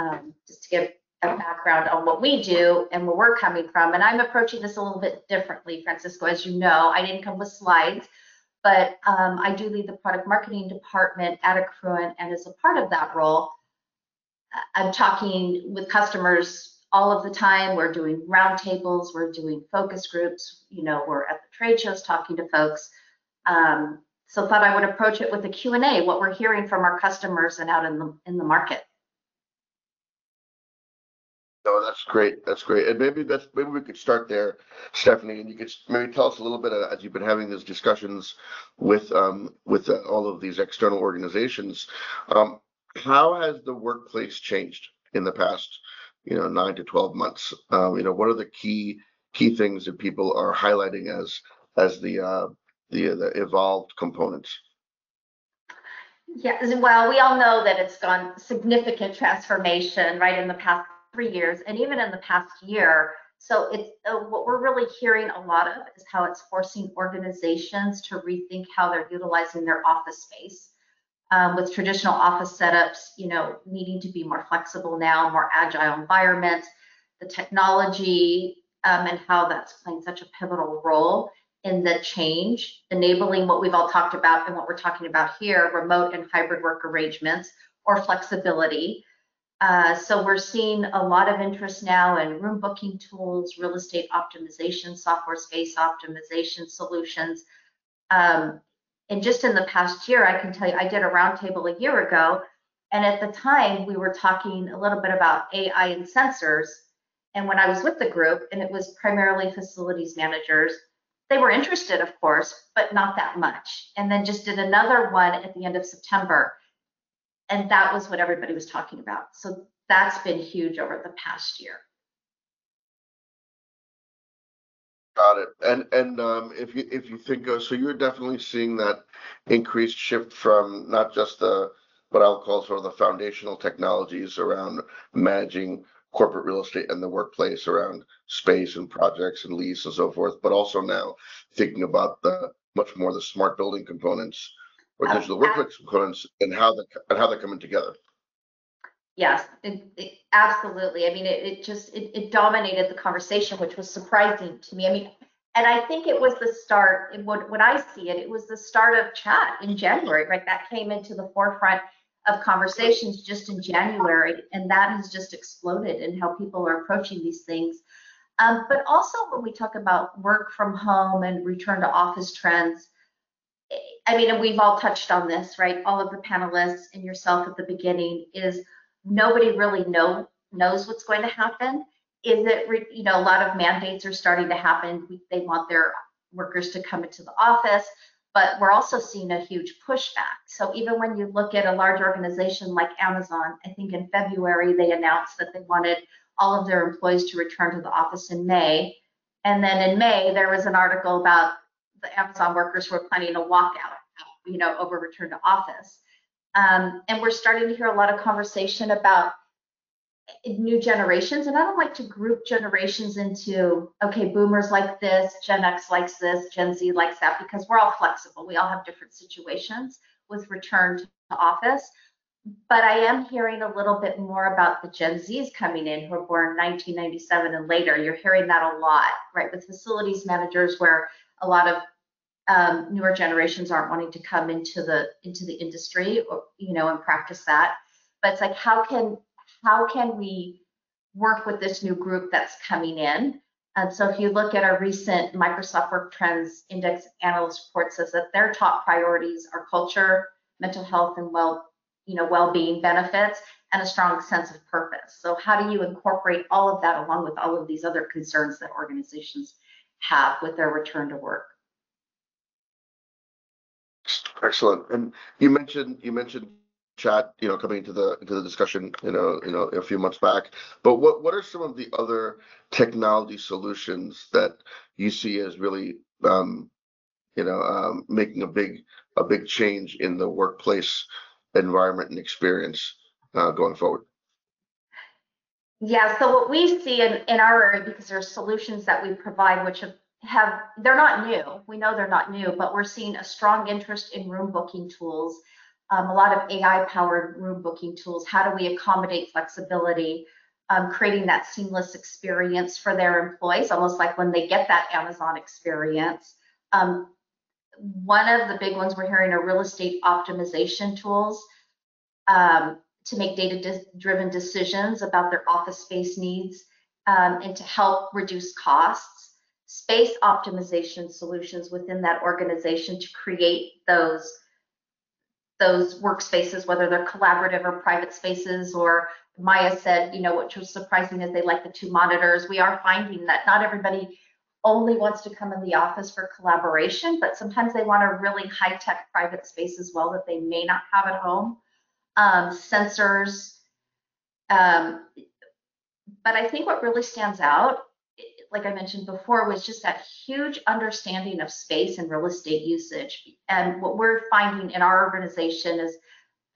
Um, just to give a background on what we do and where we're coming from. And I'm approaching this a little bit differently, Francisco, as you know. I didn't come with slides, but um, I do lead the product marketing department at Accruent, and as a part of that role, I'm talking with customers all of the time. We're doing roundtables, we're doing focus groups, you know, we're at the trade shows talking to folks. Um, so thought I would approach it with a Q&A, what we're hearing from our customers and out in the in the market. No, that's great. That's great. And maybe that's maybe we could start there, Stephanie, and you could maybe tell us a little bit as you've been having these discussions with um, with uh, all of these external organizations. Um, how has the workplace changed in the past, you know, nine to twelve months? Um, you know, what are the key key things that people are highlighting as as the uh, the, the evolved components? Yeah, well, we all know that it's gone significant transformation, right, in the past three years and even in the past year. So it's uh, what we're really hearing a lot of is how it's forcing organizations to rethink how they're utilizing their office space. Um, with traditional office setups, you know, needing to be more flexible now, more agile environments, the technology um, and how that's playing such a pivotal role in the change, enabling what we've all talked about and what we're talking about here, remote and hybrid work arrangements or flexibility. Uh, so we're seeing a lot of interest now in room booking tools, real estate optimization, software space optimization solutions. Um, and just in the past year, I can tell you, I did a roundtable a year ago, and at the time we were talking a little bit about AI and sensors. And when I was with the group, and it was primarily facilities managers, they were interested, of course, but not that much. And then just did another one at the end of September and that was what everybody was talking about. So that's been huge over the past year. Got it. And and um, if you if you think of, so you're definitely seeing that increased shift from not just the what I'll call sort of the foundational technologies around managing corporate real estate and the workplace around space and projects and lease and so forth, but also now thinking about the much more the smart building components Uh, digital workplace components and how the and how they're coming together. Yes, it, it, absolutely. I mean, it, it just it, it dominated the conversation, which was surprising to me. I mean, and I think it was the start. When, when I see it, it was the start of chat in January, right? That came into the forefront of conversations just in January, and that has just exploded in how people are approaching these things. Um, but also when we talk about work from home and return to office trends, I mean, and we've all touched on this, right? All of the panelists and yourself at the beginning is nobody really know knows what's going to happen. Is it, you know, a lot of mandates are starting to happen. They want their workers to come into the office, but we're also seeing a huge pushback. So even when you look at a large organization like Amazon, I think in February they announced that they wanted all of their employees to return to the office in May. And then in May, there was an article about the Amazon workers who are planning a walkout, you know, over return to office. Um, and we're starting to hear a lot of conversation about new generations. And I don't like to group generations into, okay, boomers like this, Gen X likes this, Gen Z likes that, because we're all flexible. We all have different situations with return to office. but I am hearing a little bit more about the Gen Zs coming in who are born 1997 and later. You're hearing that a lot, right? With facilities managers, where a lot of um, newer generations aren't wanting to come into the into the industry, or, you know, and practice that. But it's like, how can how can we work with this new group that's coming in? And so if you look at our recent Microsoft Work Trends Index analyst report says that their top priorities are culture, mental health, and well you know, well-being benefits and a strong sense of purpose. So how do you incorporate all of that along with all of these other concerns that organizations have with their return to work? Excellent. And you mentioned you mentioned chat, you know, coming into the into the discussion, you know, you know, a few months back. But what what are some of the other technology solutions that you see as really, um, you know, um, making a big a big change in the workplace environment and experience uh, going forward? Yeah, so what we see in, in our area, because there are solutions that we provide, which have, have, they're not new. We know they're not new, but we're seeing a strong interest in room booking tools, um, a lot of AI powered room booking tools. How do we accommodate flexibility, um, creating that seamless experience for their employees, almost like when they get that Amazon experience. Um, one of the big ones we're hearing are real estate optimization tools um, to make data-driven decisions about their office space needs um, and to help reduce costs. Space optimization solutions within that organization to create those those workspaces, whether they're collaborative or private spaces, or Maya said, you know, which was surprising is they like the two monitors. We are finding that not everybody only wants to come in the office for collaboration, but sometimes they want a really high tech private space as well that they may not have at home. Um, sensors. Um, but I think what really stands out, like I mentioned before, was just that huge understanding of space and real estate usage. And what we're finding in our organization is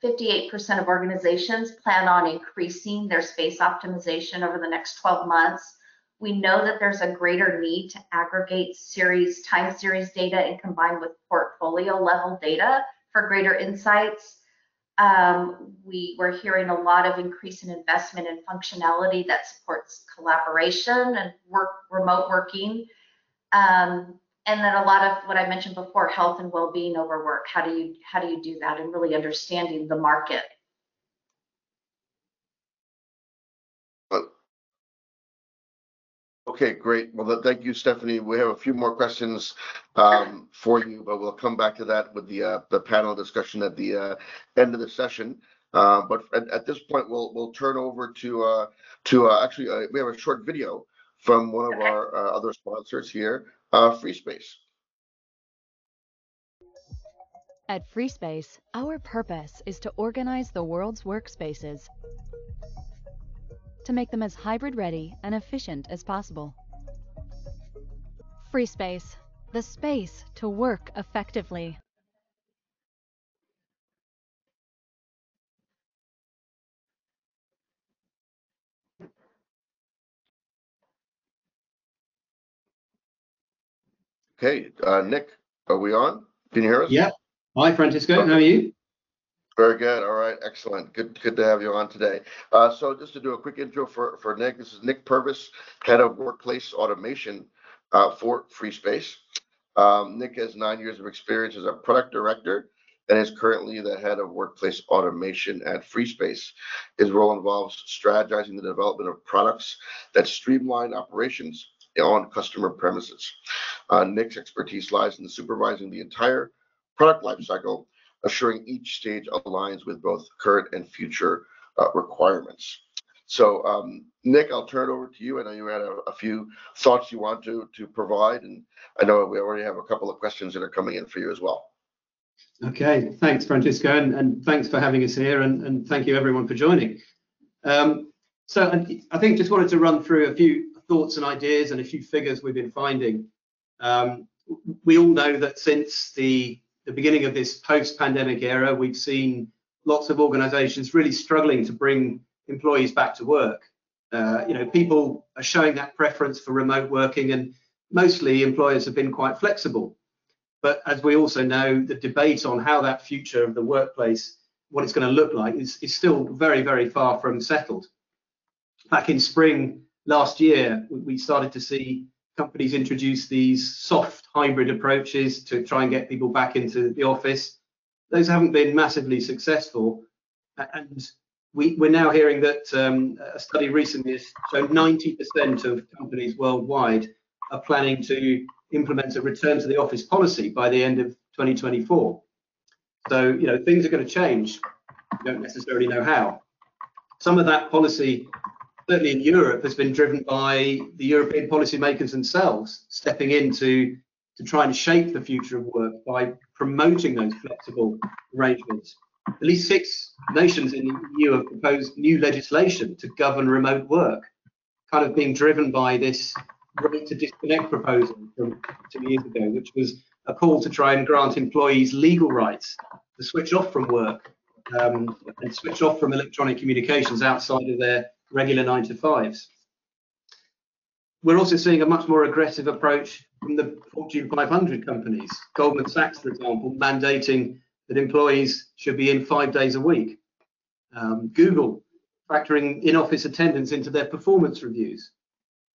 58% of organizations plan on increasing their space optimization over the next 12 months. We know that there's a greater need to aggregate series, time series data and combine with portfolio level data for greater insights. Um, we, we're hearing a lot of increase in investment and functionality that supports collaboration and work, remote working. Um, and then a lot of what I mentioned before, health and well-being over work. How do you how do you do that and really understanding the market Okay, great. Well, thank you, Stephanie. We have a few more questions um, for you, but we'll come back to that with the uh, the panel discussion at the uh, end of the session. Uh, but at, at, this point, we'll we'll turn over to uh, to uh, actually uh, we have a short video from one of our other sponsors here, FreeSpace. At FreeSpace, our purpose is to organize the world's workspaces to make them as hybrid ready and efficient as possible. FreeSpace, the space to work effectively. Okay, uh, Nick, are we on? Can you hear us? Yeah. Hi, Francisco. Okay. How are you? Very good. All right. Excellent. Good, good to have you on today. Uh, so just to do a quick intro for, for Nick, this is Nick Purvis, head of workplace automation uh, for FreeSpace. Um, Nick has nine years of experience as a product director and is currently the head of workplace automation at FreeSpace. His role involves strategizing the development of products that streamline operations on customer premises. Uh, Nick's expertise lies in supervising the entire product lifecycle assuring each stage aligns with both current and future uh, requirements. So, um, Nick, I'll turn it over to you. I know you had a, a, few thoughts you want to to provide, and I know we already have a couple of questions that are coming in for you as well. Okay, thanks, Francisco, and, and thanks for having us here, and, and thank you everyone for joining. Um, so, I think just wanted to run through a few thoughts and ideas and a few figures we've been finding. Um, we all know that since the the beginning of this post-pandemic era, we've seen lots of organizations really struggling to bring employees back to work. Uh, you know, people are showing that preference for remote working and mostly employers have been quite flexible. But as we also know, the debate on how that future of the workplace what it's going to look like is, is still very, very far from settled. Back in spring last year, we started to see companies introduce these soft hybrid approaches to try and get people back into the office. Those haven't been massively successful. And we, are now hearing that um, a study recently has shown 90% of companies worldwide are planning to implement a return to the office policy by the end of 2024. So, you know, things are going to change. We don't necessarily know how. Some of that policy, certainly in Europe, has been driven by the European policymakers themselves stepping in to, to try and shape the future of work by promoting those flexible arrangements. At least six nations in the EU have proposed new legislation to govern remote work, kind of being driven by this right to disconnect proposal from two years ago, which was a call to try and grant employees legal rights to switch off from work um, and switch off from electronic communications outside of their regular nine to fives. We're also seeing a much more aggressive approach from the Fortune 500 companies. Goldman Sachs, for example, mandating that employees should be in five days a week. Um, Google factoring in-office attendance into their performance reviews.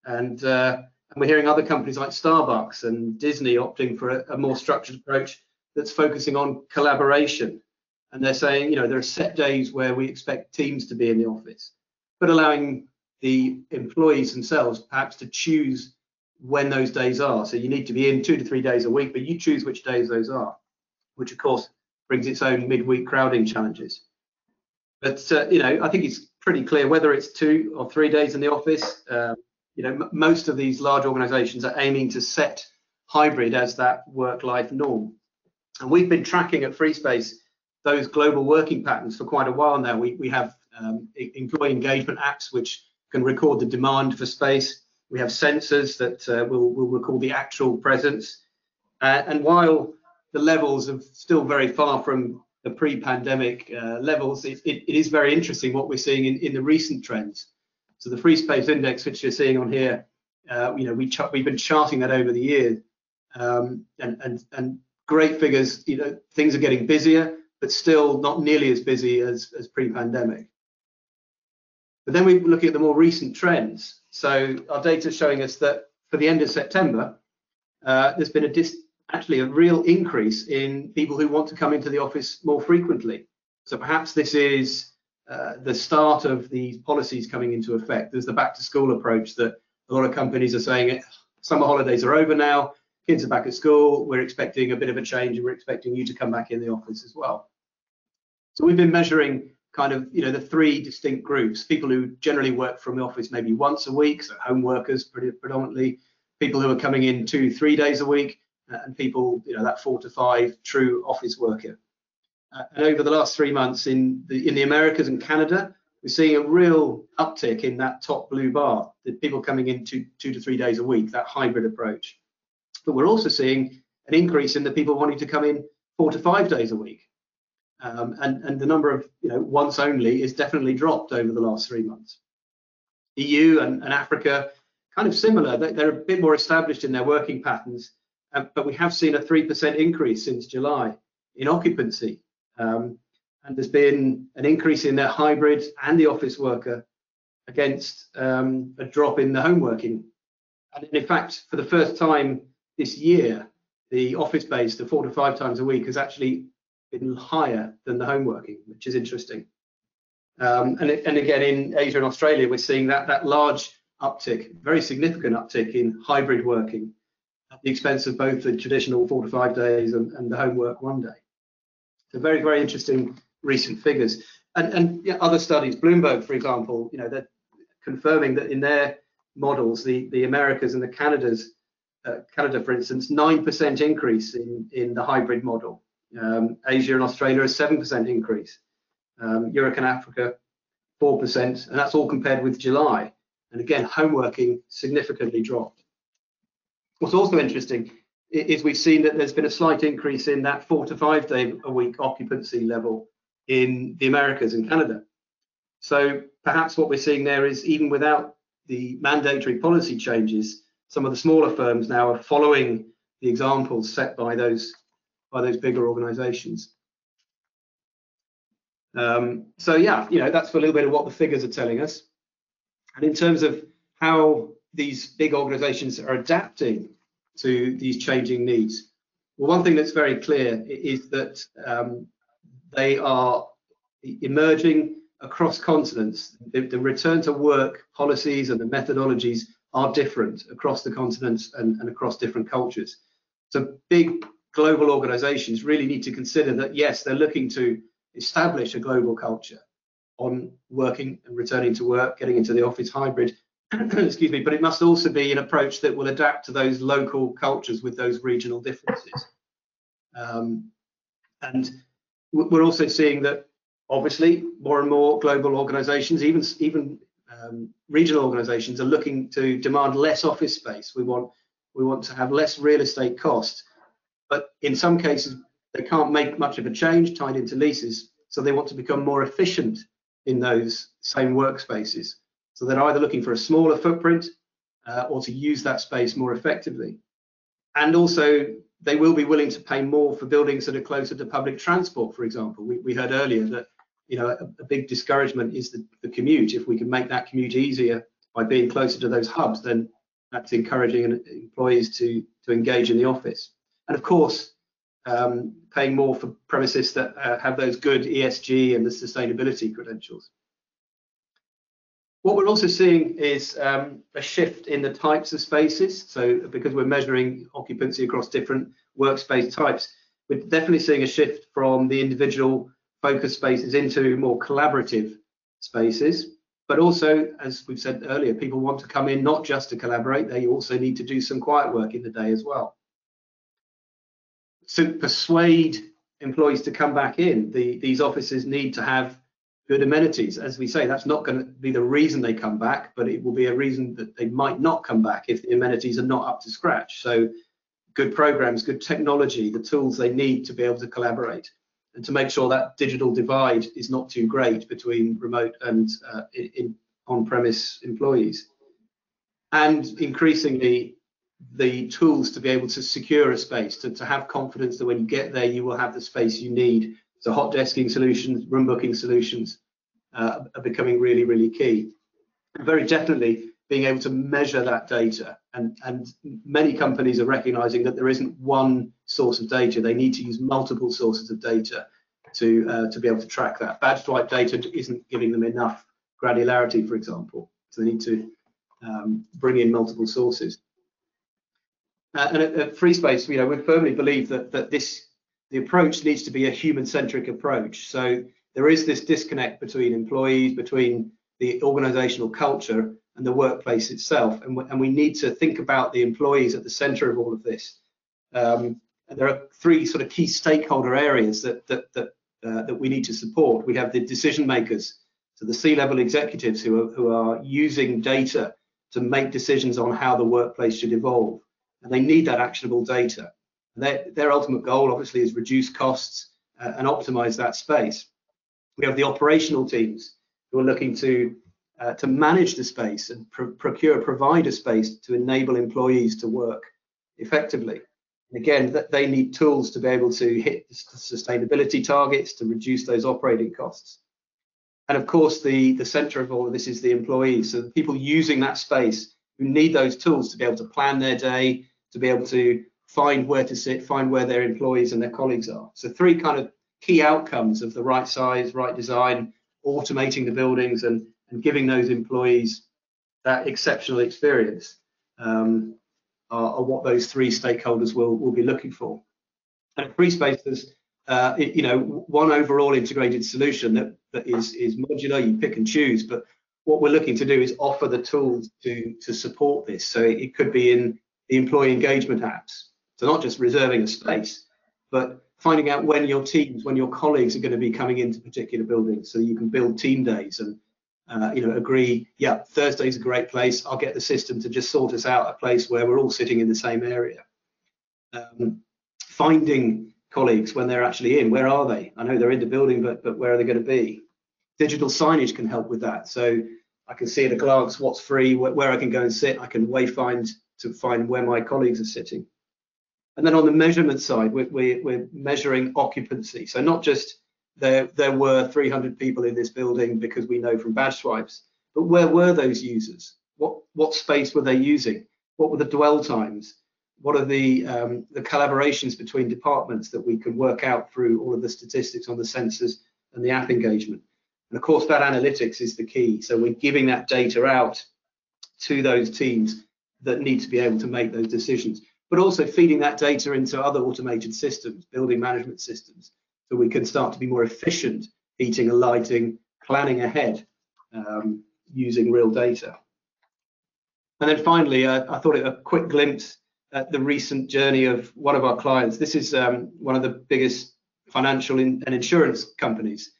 And, uh, and, we're hearing other companies like Starbucks and Disney opting for a, a, more structured approach that's focusing on collaboration. And they're saying, you know, there are set days where we expect teams to be in the office, but allowing the employees themselves perhaps to choose when those days are. So you need to be in two to three days a week, but you choose which days those are, which of course brings its own midweek crowding challenges. But uh, you know, I think it's pretty clear whether it's two or three days in the office. Uh, you know, most of these large organisations are aiming to set hybrid as that work-life norm. And we've been tracking at FreeSpace those global working patterns for quite a while now. We we have um, employee engagement apps which can record the demand for space. We have sensors that uh, will will record the actual presence. Uh, and while the levels are still very far from the pre-pandemic uh, levels, it, it, it is very interesting what we're seeing in, in the recent trends. So the FreeSpace index, which you're seeing on here, uh, you know, we we've been charting that over the years, um, and and and great figures. You know, things are getting busier, but still not nearly as busy as as pre-pandemic. But then we look at the more recent trends. So our data is showing us that for the end of September, uh, there's been a dis actually a real increase in people who want to come into the office more frequently. So perhaps this is uh, the start of these policies coming into effect. There's the back to school approach that a lot of companies are saying summer holidays are over now, kids are back at school, we're expecting a bit of a change and we're expecting you to come back in the office as well. So we've been measuring kind of, you know, the three distinct groups, people who generally work from the office maybe once a week, so home workers predominantly, people who are coming in two, three days a week, uh, and people, you know, that four to five true office worker. Uh, and over the last three months in the in the Americas and Canada, we're seeing a real uptick in that top blue bar, the people coming in two, two to three days a week, that hybrid approach. But we're also seeing an increase in the people wanting to come in four to five days a week. Um, and, and the number of, you know, once only is definitely dropped over the last three months. EU and, and Africa, kind of similar. They're a bit more established in their working patterns uh, but we have seen a 3% increase since July in occupancy. Um, and there's been an increase in their hybrid and the office worker against um, a drop in the home working. And in fact, for the first time this year, the office based, the four to five times a week, has actually been higher than the home working, which is interesting. Um, and, and again, in Asia and Australia, we're seeing that that large uptick, very significant uptick in hybrid working at the expense of both the traditional four to five days and, and the homework one day. So very, very interesting recent figures. And, and yeah, other studies, Bloomberg, for example, you know, they're confirming that in their models, the, the Americas and the Canadas, uh, Canada, for instance, 9% increase in, in the hybrid model. Um, Asia and Australia, a 7% increase. Um, Europe and Africa, 4%, and that's all compared with July. And again, homeworking significantly dropped. What's also interesting is we've seen that there's been a slight increase in that four to five day a week occupancy level in the Americas and Canada. So perhaps what we're seeing there is even without the mandatory policy changes, some of the smaller firms now are following the examples set by those by those bigger organizations. Um, so yeah, you know, that's a little bit of what the figures are telling us. And in terms of how these big organizations are adapting to these changing needs, well, one thing that's very clear is that um, they are emerging across continents. The, the, return to work policies and the methodologies are different across the continents and, and across different cultures. So big global organizations really need to consider that, yes, they're looking to establish a global culture on working and returning to work, getting into the office hybrid, excuse me, but it must also be an approach that will adapt to those local cultures with those regional differences. Um, and we're also seeing that obviously more and more global organizations, even, even um, regional organizations are looking to demand less office space. We want, we want to have less real estate costs, but in some cases, they can't make much of a change tied into leases. So they want to become more efficient in those same workspaces. So they're either looking for a smaller footprint uh, or to use that space more effectively. And also, they will be willing to pay more for buildings that are closer to public transport, for example. We, we heard earlier that you know a, a big discouragement is the, the, commute. If we can make that commute easier by being closer to those hubs, then that's encouraging employees to to engage in the office. And of course, um, paying more for premises that uh, have those good ESG and the sustainability credentials. What we're also seeing is um, a shift in the types of spaces. So because we're measuring occupancy across different workspace types, we're definitely seeing a shift from the individual focus spaces into more collaborative spaces. But also, as we've said earlier, people want to come in not just to collaborate, they also need to do some quiet work in the day as well to persuade employees to come back in, the, these offices need to have good amenities. As we say, that's not going to be the reason they come back, but it will be a reason that they might not come back if the amenities are not up to scratch. So good programs, good technology, the tools they need to be able to collaborate and to make sure that digital divide is not too great between remote and uh, in, on-premise employees. And increasingly, the tools to be able to secure a space, to, to have confidence that when you get there, you will have the space you need. So hot desking solutions, room booking solutions uh, are becoming really, really key. And very definitely being able to measure that data. And, and many companies are recognizing that there isn't one source of data. They need to use multiple sources of data to, uh, to be able to track that. Badge swipe data isn't giving them enough granularity, for example. So they need to um, bring in multiple sources. Uh, and at, at FreeSpace, you know, we firmly believe that that this the approach needs to be a human-centric approach. So there is this disconnect between employees, between the organizational culture and the workplace itself, and, and we need to think about the employees at the center of all of this. Um, and there are three sort of key stakeholder areas that that that uh, that we need to support. We have the decision makers, so the C-level executives who are who are using data to make decisions on how the workplace should evolve and they need that actionable data. Their, their ultimate goal, obviously, is reduce costs uh, and optimize that space. We have the operational teams who are looking to uh, to manage the space and procure, provide a space to enable employees to work effectively. And again, they need tools to be able to hit the sustainability targets to reduce those operating costs. And of course, the, the center of all of this is the employees. So the people using that space who need those tools to be able to plan their day, to be able to find where to sit, find where their employees and their colleagues are. So three kind of key outcomes of the right size, right design, automating the buildings and, and giving those employees that exceptional experience um, are, are, what those three stakeholders will, will be looking for. And free FreeSpace, there's uh, you know one overall integrated solution that, that is, is modular, you pick and choose, but what we're looking to do is offer the tools to, to support this. So it could be in the employee engagement apps. So not just reserving a space, but finding out when your teams, when your colleagues are going to be coming into particular buildings, so you can build team days and uh, you know agree. Yeah, Thursday's a great place. I'll get the system to just sort us out a place where we're all sitting in the same area. Um, finding colleagues when they're actually in. Where are they? I know they're in the building, but but where are they going to be? Digital signage can help with that. So I can see at a glance what's free, where, where I can go and sit. I can wayfind to find where my colleagues are sitting. And then on the measurement side, we're, we're, we're measuring occupancy. So not just there there were 300 people in this building because we know from badge swipes. But where were those users? What what space were they using? What were the dwell times? What are the um, the collaborations between departments that we can work out through all of the statistics on the sensors and the app engagement? And of course, that analytics is the key. So we're giving that data out to those teams that need to be able to make those decisions, but also feeding that data into other automated systems, building management systems, so we can start to be more efficient heating and lighting, planning ahead um, using real data. And then finally, uh, I thought it a quick glimpse at the recent journey of one of our clients. This is um, one of the biggest financial in, and insurance companies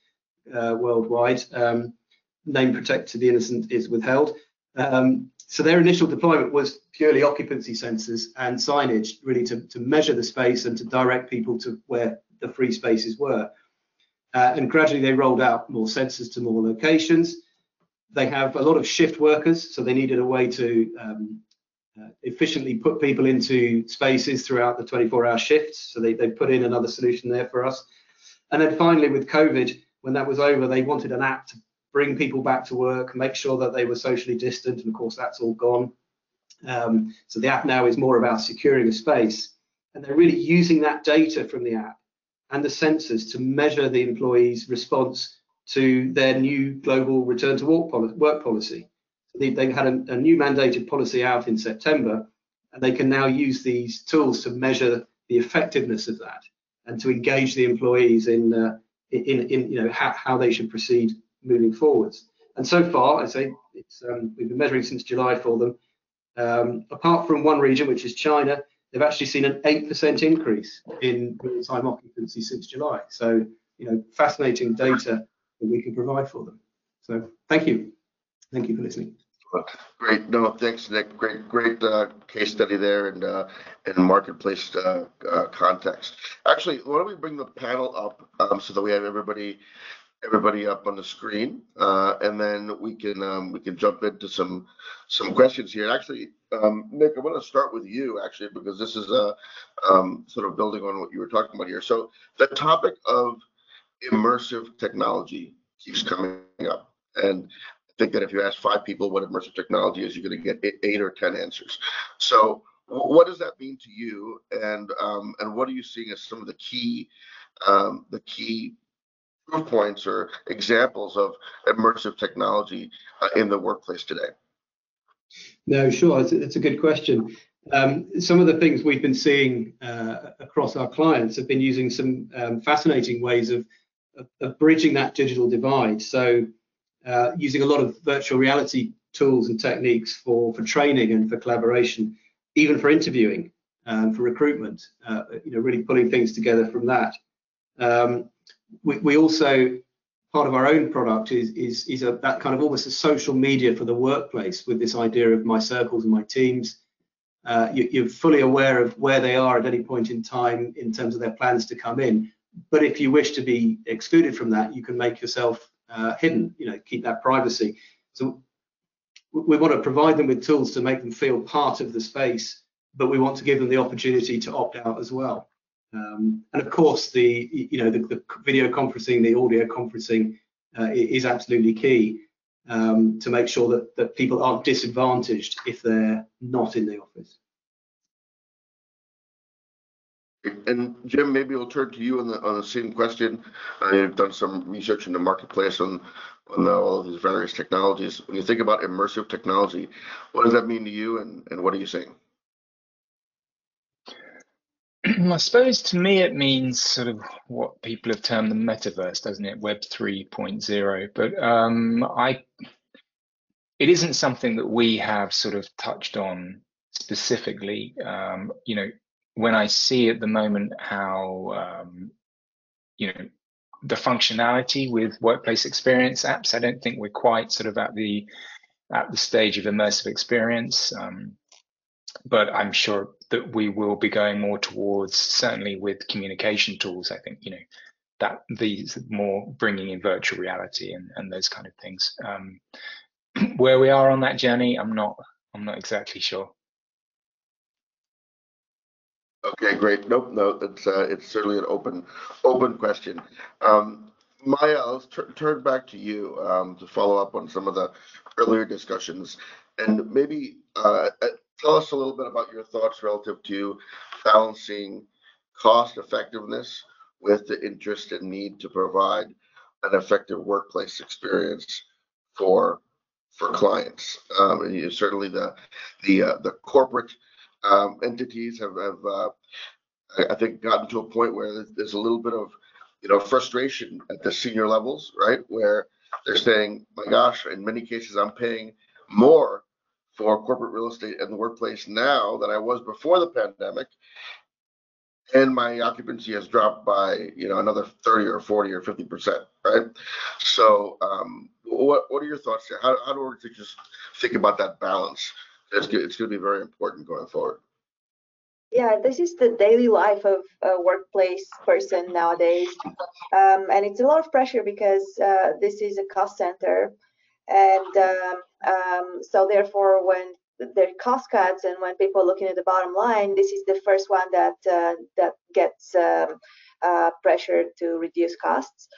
uh, worldwide. Um, name protect to the innocent is withheld. Um, so their initial deployment was purely occupancy sensors and signage, really to, to measure the space and to direct people to where the free spaces were. Uh, and gradually they rolled out more sensors to more locations. They have a lot of shift workers, so they needed a way to um, uh, efficiently put people into spaces throughout the 24-hour shifts. So they, they put in another solution there for us. And then finally with COVID, when that was over, they wanted an app to bring people back to work, make sure that they were socially distant, and of course that's all gone. Um, so the app now is more about securing a space, and they're really using that data from the app and the sensors to measure the employees' response to their new global return to work policy. They, have had a, a new mandated policy out in September, and they can now use these tools to measure the effectiveness of that and to engage the employees in, uh, in, in, you know, how, how they should proceed moving forwards. And so far, I say it's um, we've been measuring since July for them. Um, apart from one region, which is China, they've actually seen an 8% increase in real-time occupancy since July. So, you know, fascinating data that we can provide for them. So, thank you. Thank you for listening. Great. No, thanks, Nick. Great, great uh, case study there and uh, and marketplace uh, uh, context. Actually, why don't we bring the panel up um, so that we have everybody everybody up on the screen, uh, and then we can um, we can jump into some some questions here. Actually, um, Nick, I want to start with you actually because this is a um, sort of building on what you were talking about here. So the topic of immersive technology keeps coming up, and I think that if you ask five people what immersive technology is, you're going to get eight or ten answers. So what does that mean to you, and um, and what are you seeing as some of the key um, the key proof points or examples of immersive technology uh, in the workplace today? No, sure. It's, it's a good question. Um, some of the things we've been seeing uh, across our clients have been using some um, fascinating ways of, of, of, bridging that digital divide. So, uh, using a lot of virtual reality tools and techniques for for training and for collaboration, even for interviewing and for recruitment. Uh, you know, really pulling things together from that. Um, we, we also part of our own product is is is a, that kind of almost a social media for the workplace with this idea of my circles and my teams. Uh, you, are fully aware of where they are at any point in time in terms of their plans to come in. But if you wish to be excluded from that, you can make yourself uh, hidden. You know, keep that privacy. So we want to provide them with tools to make them feel part of the space, but we want to give them the opportunity to opt out as well. Um, and of course, the you know the, the, video conferencing, the audio conferencing uh, is absolutely key um, to make sure that that people aren't disadvantaged if they're not in the office. And Jim, maybe I'll turn to you on the on the same question. You've done some research in the marketplace on on all of these various technologies. When you think about immersive technology, what does that mean to you, and and what are you seeing? I suppose to me it means sort of what people have termed the metaverse, doesn't it? Web 3.0. But um, I, it isn't something that we have sort of touched on specifically. Um, you know, when I see at the moment how, um, you know, the functionality with workplace experience apps, I don't think we're quite sort of at the at the stage of immersive experience. Um, but I'm sure that we will be going more towards certainly with communication tools. I think you know that these more bringing in virtual reality and, and those kind of things. Um, where we are on that journey, I'm not I'm not exactly sure. Okay, great. Nope, no, it's uh, it's certainly an open open question. Um, Maya, let's turn back to you um, to follow up on some of the earlier discussions, and maybe uh, tell us a little bit about your thoughts relative to balancing cost effectiveness with the interest and need to provide an effective workplace experience for for clients. Um, and you, certainly the the uh, the corporate um, entities have, have uh, I think gotten to a point where there's a little bit of you know frustration at the senior levels, right? Where they're saying, "My gosh, in many cases, I'm paying more for corporate real estate in the workplace now than I was before the pandemic, and my occupancy has dropped by you know another 30 or 40 or 50 percent right? So um, what what are your thoughts there? How, how do just think about that balance? It's, it's going to be very important going forward. Yeah this is the daily life of a workplace person nowadays. Um, and it's a lot of pressure because uh, this is a cost center and um, um so therefore when there are cost cuts and when people are looking at the bottom line, this is the first one that uh, that gets um, uh, pressured to reduce costs.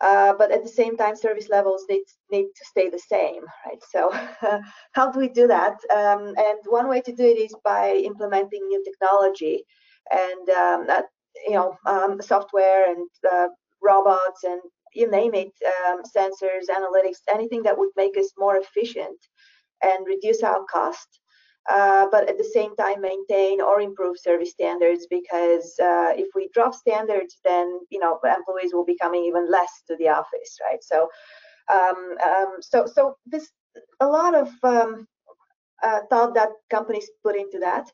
Uh, but at the same time, service levels need need to stay the same, right? So how do we do that? Um, and one way to do it is by implementing new technology and um, that, you know um, software and uh, robots and you name it, um, sensors, analytics, anything that would make us more efficient and reduce our cost, uh, but at the same time maintain or improve service standards because uh, if we drop standards, then you know employees will be coming even less to the office, right? So, um, um, so so this a lot of um, uh, thought that companies put into that.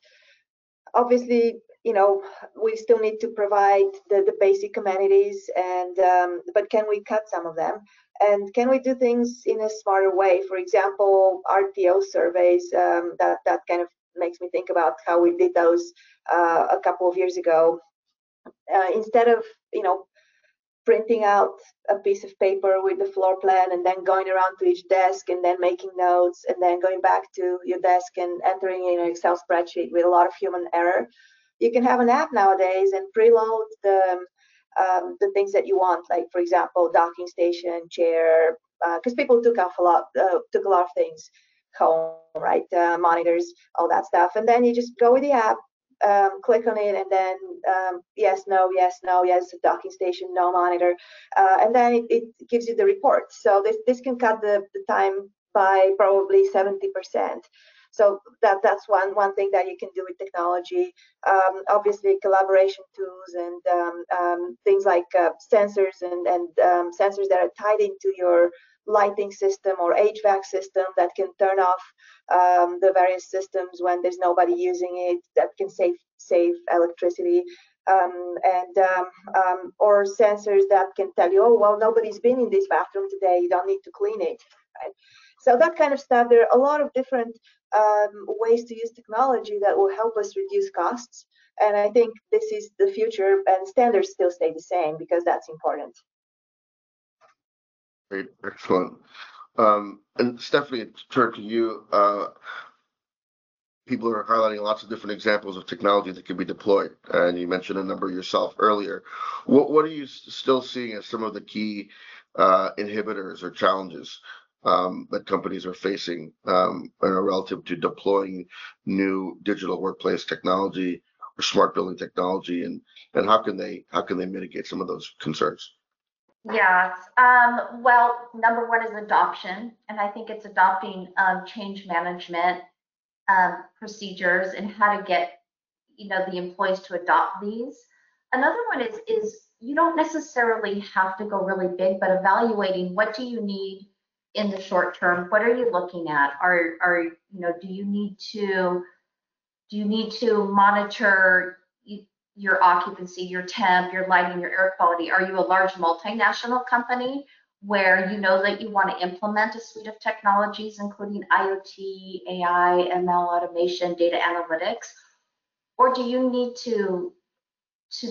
Obviously, you know we still need to provide the, the basic amenities, and um, but can we cut some of them? And can we do things in a smarter way? For example, RTO surveys, um, that, that kind of makes me think about how we did those uh, a couple of years ago. Uh, instead of, you know, printing out a piece of paper with the floor plan and then going around to each desk and then making notes and then going back to your desk and entering in an Excel spreadsheet with a lot of human error. You can have an app nowadays and preload the um, the things that you want, like for example, docking station, chair, because uh, people took off a lot, uh, took a lot of things home, right? Uh, monitors, all that stuff, and then you just go with the app, um, click on it, and then um, yes, no, yes, no, yes, docking station, no monitor, uh, and then it, it, gives you the report. So this this can cut the, the time by probably 70 percent. So that that's one one thing that you can do with technology. Um, obviously, collaboration tools and um, um, things like uh, sensors and and um, sensors that are tied into your lighting system or HVAC system that can turn off um, the various systems when there's nobody using it. That can save save electricity. Um, and um, um, or sensors that can tell you, oh well, nobody's been in this bathroom today. You don't need to clean it. Right? So that kind of stuff. There are a lot of different um, ways to use technology that will help us reduce costs. And I think this is the future, and standards still stay the same because that's important. Great, excellent. Um, and Stephanie, turn to you. Uh, people are highlighting lots of different examples of technology that can be deployed, and you mentioned a number yourself earlier. What, what are you still seeing as some of the key uh, inhibitors or challenges um, that companies are facing um, relative to deploying new digital workplace technology or smart building technology, and and how can they how can they mitigate some of those concerns? Yes. Um, well, number one is adoption, and I think it's adopting um, change management um, procedures and how to get you know the employees to adopt these. Another one is is you don't necessarily have to go really big, but evaluating what do you need in the short term, what are you looking at? Are are you know, do you need to do you need to monitor your occupancy, your temp, your lighting, your air quality? Are you a large multinational company where you know that you want to implement a suite of technologies, including IoT, AI, ML automation, data analytics? Or do you need to, to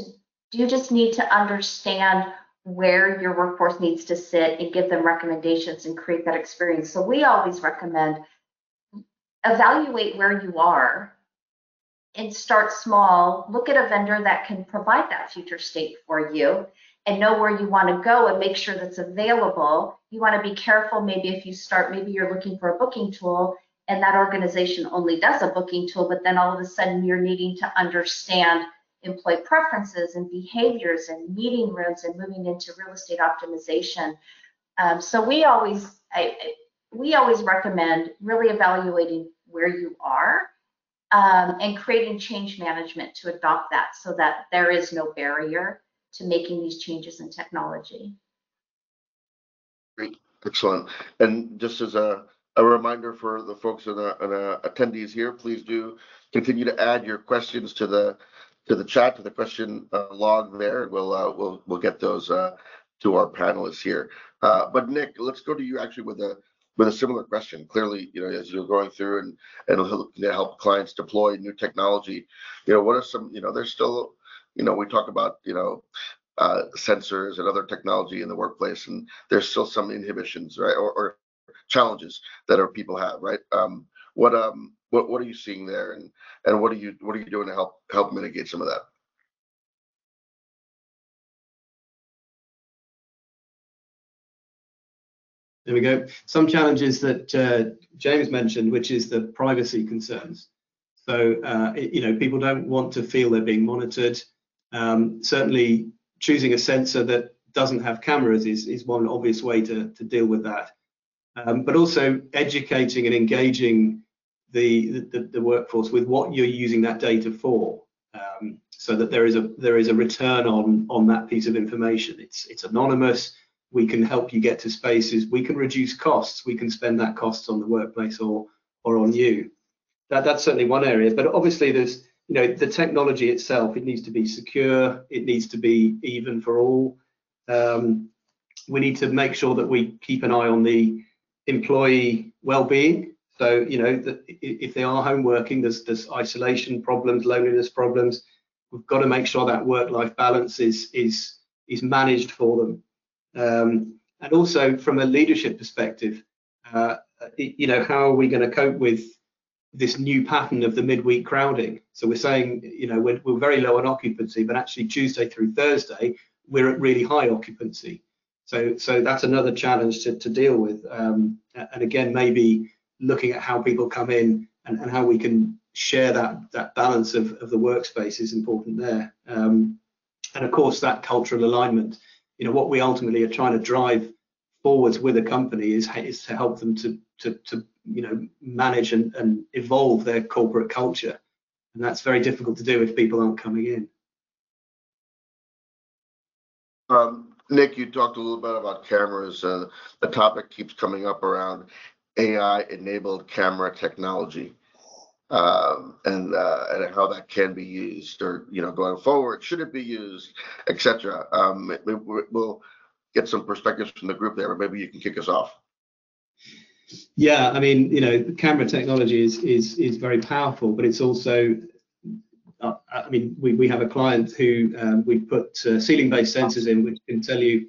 do you just need to understand where your workforce needs to sit and give them recommendations and create that experience. So we always recommend evaluate where you are and start small. Look at a vendor that can provide that future state for you and know where you want to go and make sure that's available. You want to be careful maybe if you start, maybe you're looking for a booking tool and that organization only does a booking tool, but then all of a sudden you're needing to understand employee preferences and behaviors and meeting rooms and moving into real estate optimization. Um, so we always, I, we always recommend really evaluating where you are um, and creating change management to adopt that so that there is no barrier to making these changes in technology. Great, excellent. And just as a, a reminder for the folks and, the, attendees here, please do continue to add your questions to the to the chat to the question uh, log there. We'll uh, we'll we'll get those uh, to our panelists here. But Nick, let's go to you actually with a with a similar question. Clearly, you know, as you're going through and and help clients deploy new technology, you know, what are some, you know, there's still, you know, we talk about, you know, uh, sensors and other technology in the workplace, and there's still some inhibitions, right, or, or challenges that our people have, right? Um, what um what what are you seeing there, and and what are you what are you doing to help help mitigate some of that? There we go. Some challenges that uh, James mentioned, which is the privacy concerns. So, uh, you know, people don't want to feel they're being monitored. Um, certainly, choosing a sensor that doesn't have cameras is, is one obvious way to, to deal with that. Um, but also educating and engaging the, the, the, workforce with what you're using that data for, um, so that there is a there is a return on on that piece of information. It's it's anonymous. We can help you get to spaces. We can reduce costs. We can spend that costs on the workplace or or on you. That that's certainly one area but obviously there's you know the technology itself it needs to be secure. It needs to be even for all. Um, we need to make sure that we keep an eye on the employee well-being so you know that if they are home working there's there's isolation problems loneliness problems we've got to make sure that work-life balance is is is managed for them um, and also from a leadership perspective, uh, you know, how are we going to cope with this new pattern of the midweek crowding? So we're saying, you know, we're, we're very low on occupancy, but actually Tuesday through Thursday, we're at really high occupancy. So, so that's another challenge to, to deal with. Um, and again, maybe looking at how people come in and, and how we can share that that balance of, of the workspace is important there. Um, and of course, that cultural alignment. You know what we ultimately are trying to drive forwards with a company is, is to help them to to, to you know manage and, and evolve their corporate culture. And that's very difficult to do if people aren't coming in. Um, nick you talked a little bit about cameras uh, the topic keeps coming up around ai enabled camera technology um, and uh, and how that can be used, or you know, going forward, should it be used, etc. Um, we, will get some perspectives from the group there, but maybe you can kick us off. Yeah, I mean, you know, camera technology is is is very powerful, but it's also uh, I mean, we, we have a client who um, we put uh, ceiling-based sensors in, which can tell you,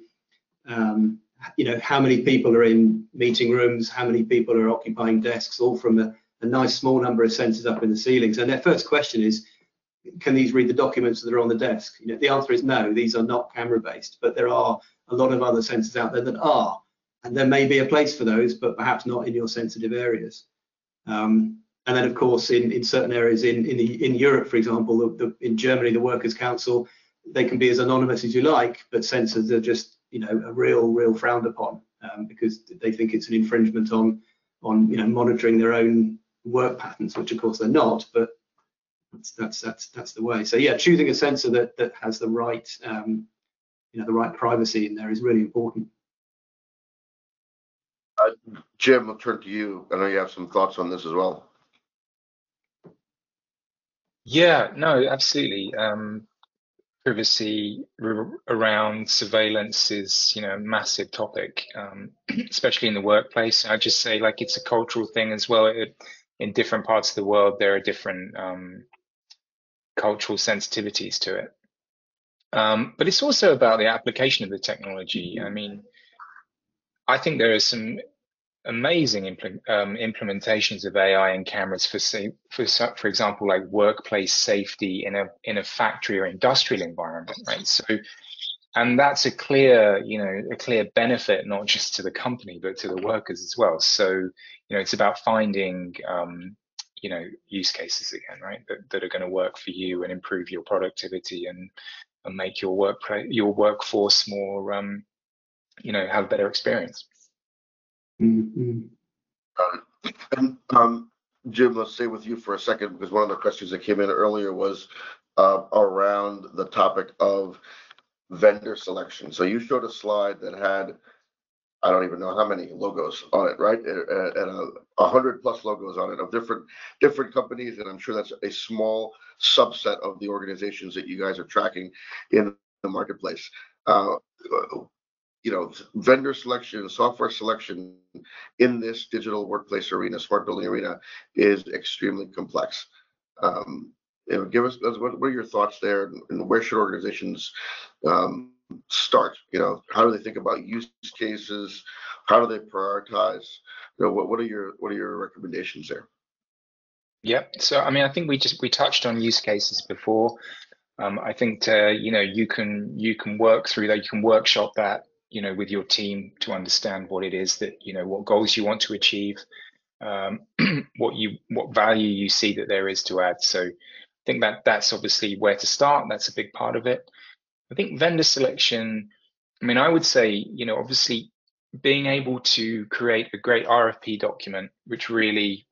um, you know, how many people are in meeting rooms, how many people are occupying desks, all from a a nice small number of sensors up in the ceilings. And their first question is, can these read the documents that are on the desk? You know, the answer is no, these are not camera based, but there are a lot of other sensors out there that are. And there may be a place for those, but perhaps not in your sensitive areas. Um, and then, of course, in, in certain areas in, in, the, in Europe, for example, the, the, in Germany, the Workers' Council, they can be as anonymous as you like, but sensors are just, you know, a real, real frowned upon um, because they think it's an infringement on, on, you know, monitoring their own work patterns, which of course they're not, but that's that's that's, that's the way. So yeah, choosing a sensor that that has the right um, you know the right privacy in there is really important. Uh, Jim, I'll turn to you. I know you have some thoughts on this as well. Yeah, no, absolutely. Um, privacy around surveillance is, you know, a massive topic, um, especially in the workplace. I just say like it's a cultural thing as well. It, in different parts of the world, there are different um, cultural sensitivities to it. Um, but it's also about the application of the technology. I mean, I think there are some amazing impl- um, implementations of AI and cameras for say, for for example, like workplace safety in a in a factory or industrial environment, right? So, and that's a clear, you know, a clear benefit not just to the company but to the workers as well. So, you know, it's about finding, um, you know, use cases again, right? That that are going to work for you and improve your productivity and and make your work your workforce more, um, you know, have a better experience. Mm-hmm. Uh, and um, Jim, let's stay with you for a second because one of the questions that came in earlier was uh, around the topic of vendor selection. So you showed a slide that had I don't even know how many logos on it, right? And a, a hundred plus logos on it of different different companies, and I'm sure that's a small subset of the organizations that you guys are tracking in the marketplace. Uh, you know, vendor selection, software selection in this digital workplace arena, smart building arena, is extremely complex. Um, you know, give us what, are your thoughts there, and where should organizations um, start? You know, how do they think about use cases? How do they prioritize? You know, what what are your what are your recommendations there? Yeah, so I mean, I think we just we touched on use cases before. Um, I think to, you know you can you can work through that, you can workshop that, you know, with your team to understand what it is that you know what goals you want to achieve, um, what you what value you see that there is to add. So I think that that's obviously where to start. That's a big part of it. I think vendor selection, I mean, I would say, you know, obviously being able to create a great RFP document, which really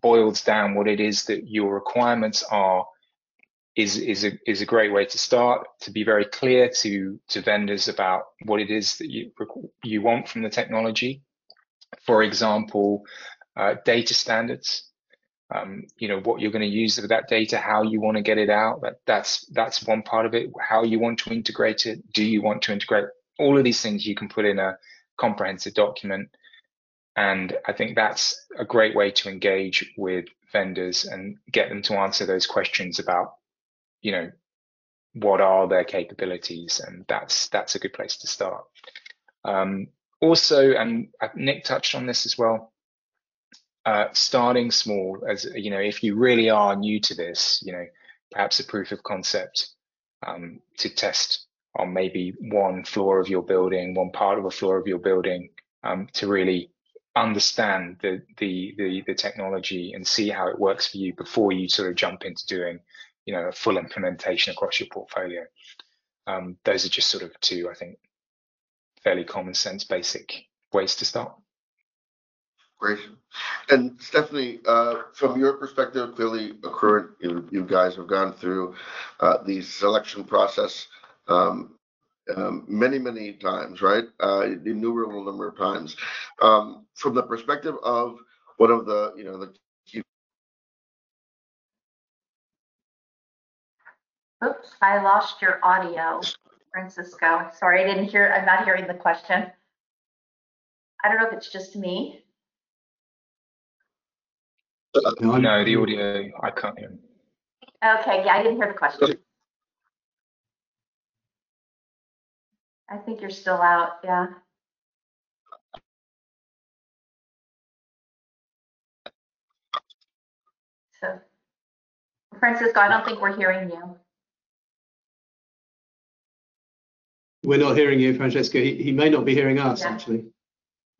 boils down what it is that your requirements are, is is a is a great way to start. To be very clear to to vendors about what it is that you you want from the technology. For example, uh, data standards um, you know what you're going to use of that data how you want to get it out that that's that's one part of it how you want to integrate it do you want to integrate all of these things you can put in a comprehensive document and i think that's a great way to engage with vendors and get them to answer those questions about you know what are their capabilities and that's that's a good place to start. Um, also and nick touched on this as well uh, starting small as you know if you really are new to this you know perhaps a proof of concept um, to test on maybe one floor of your building one part of a floor of your building um, to really understand the, the, the the technology and see how it works for you before you sort of jump into doing you know a full implementation across your portfolio um, those are just sort of two i think fairly common sense basic ways to start Great. And Stephanie, uh, from your perspective, clearly Accruent, you, you guys have gone through uh, the selection process um, um, many, many times, right? Uh, innumerable number of times. Um, from the perspective of one of the, you know, the Oops, I lost your audio, Francisco. Sorry, I didn't hear, I'm not hearing the question. I don't know if it's just me. No, the audio, I can't hear. Okay, yeah, I didn't hear the question. I think you're still out, yeah. So, Francisco, I don't think we're hearing you. We're not hearing you, Francisco. He, he may not be hearing us, Yeah. actually.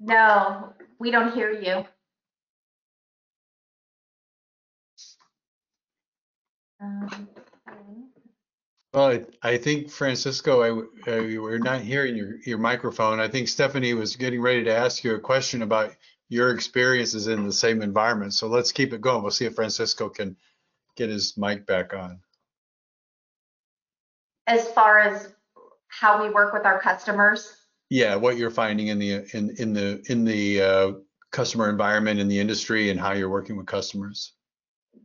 No, we don't hear you. Um, Well, I, I think Francisco, I, w- uh, we're not hearing your, your microphone. I think Stephanie was getting ready to ask you a question about your experiences in the same environment. So let's keep it going. We'll see if Francisco can get his mic back on. As far as how we work with our customers, Yeah, what you're finding in the, in, in the, in the, uh, customer environment in the industry and how you're working with customers.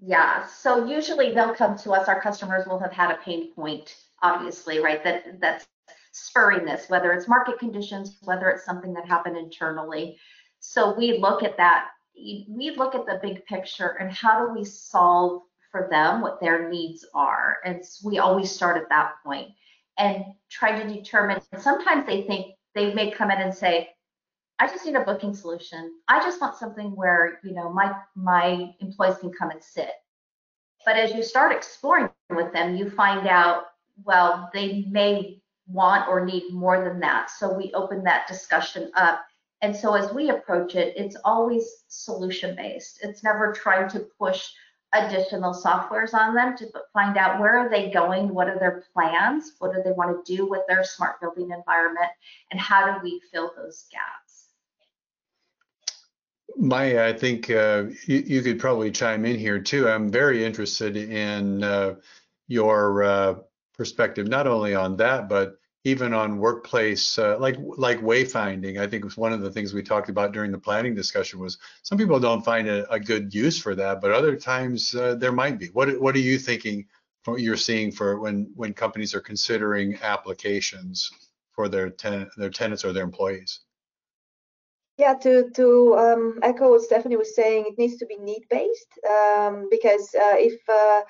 Yeah, so usually they'll come to us, our customers will have had a pain point, obviously, right? That that's spurring this, whether it's market conditions, whether it's something that happened internally. So we look at that, we look at the big picture and how do we solve for them what their needs are? And we always start at that point and try to determine. Sometimes they think they may come in and say, I just need a booking solution. I just want something where, you know, my my employees can come and sit. But as you start exploring with them, you find out, well, they may want or need more than that. So we open that discussion up. And so as we approach it, it's always solution based. It's never trying to push additional softwares on them to find out where are they going, what are their plans, what do they want to do with their smart building environment, and how do we fill those gaps. Maya, I think uh, you, you, could probably chime in here too. I'm very interested in uh, your uh, perspective, not only on that, but even on workplace, uh, like like wayfinding. I think was one of the things we talked about during the planning discussion was some people don't find a, a good use for that, but other times uh, there might be. What what are you thinking? What you're seeing for when when companies are considering applications for their ten, their tenants or their employees? Yeah, to to um, echo what Stephanie was saying, it needs to be need based um, because uh, if uh,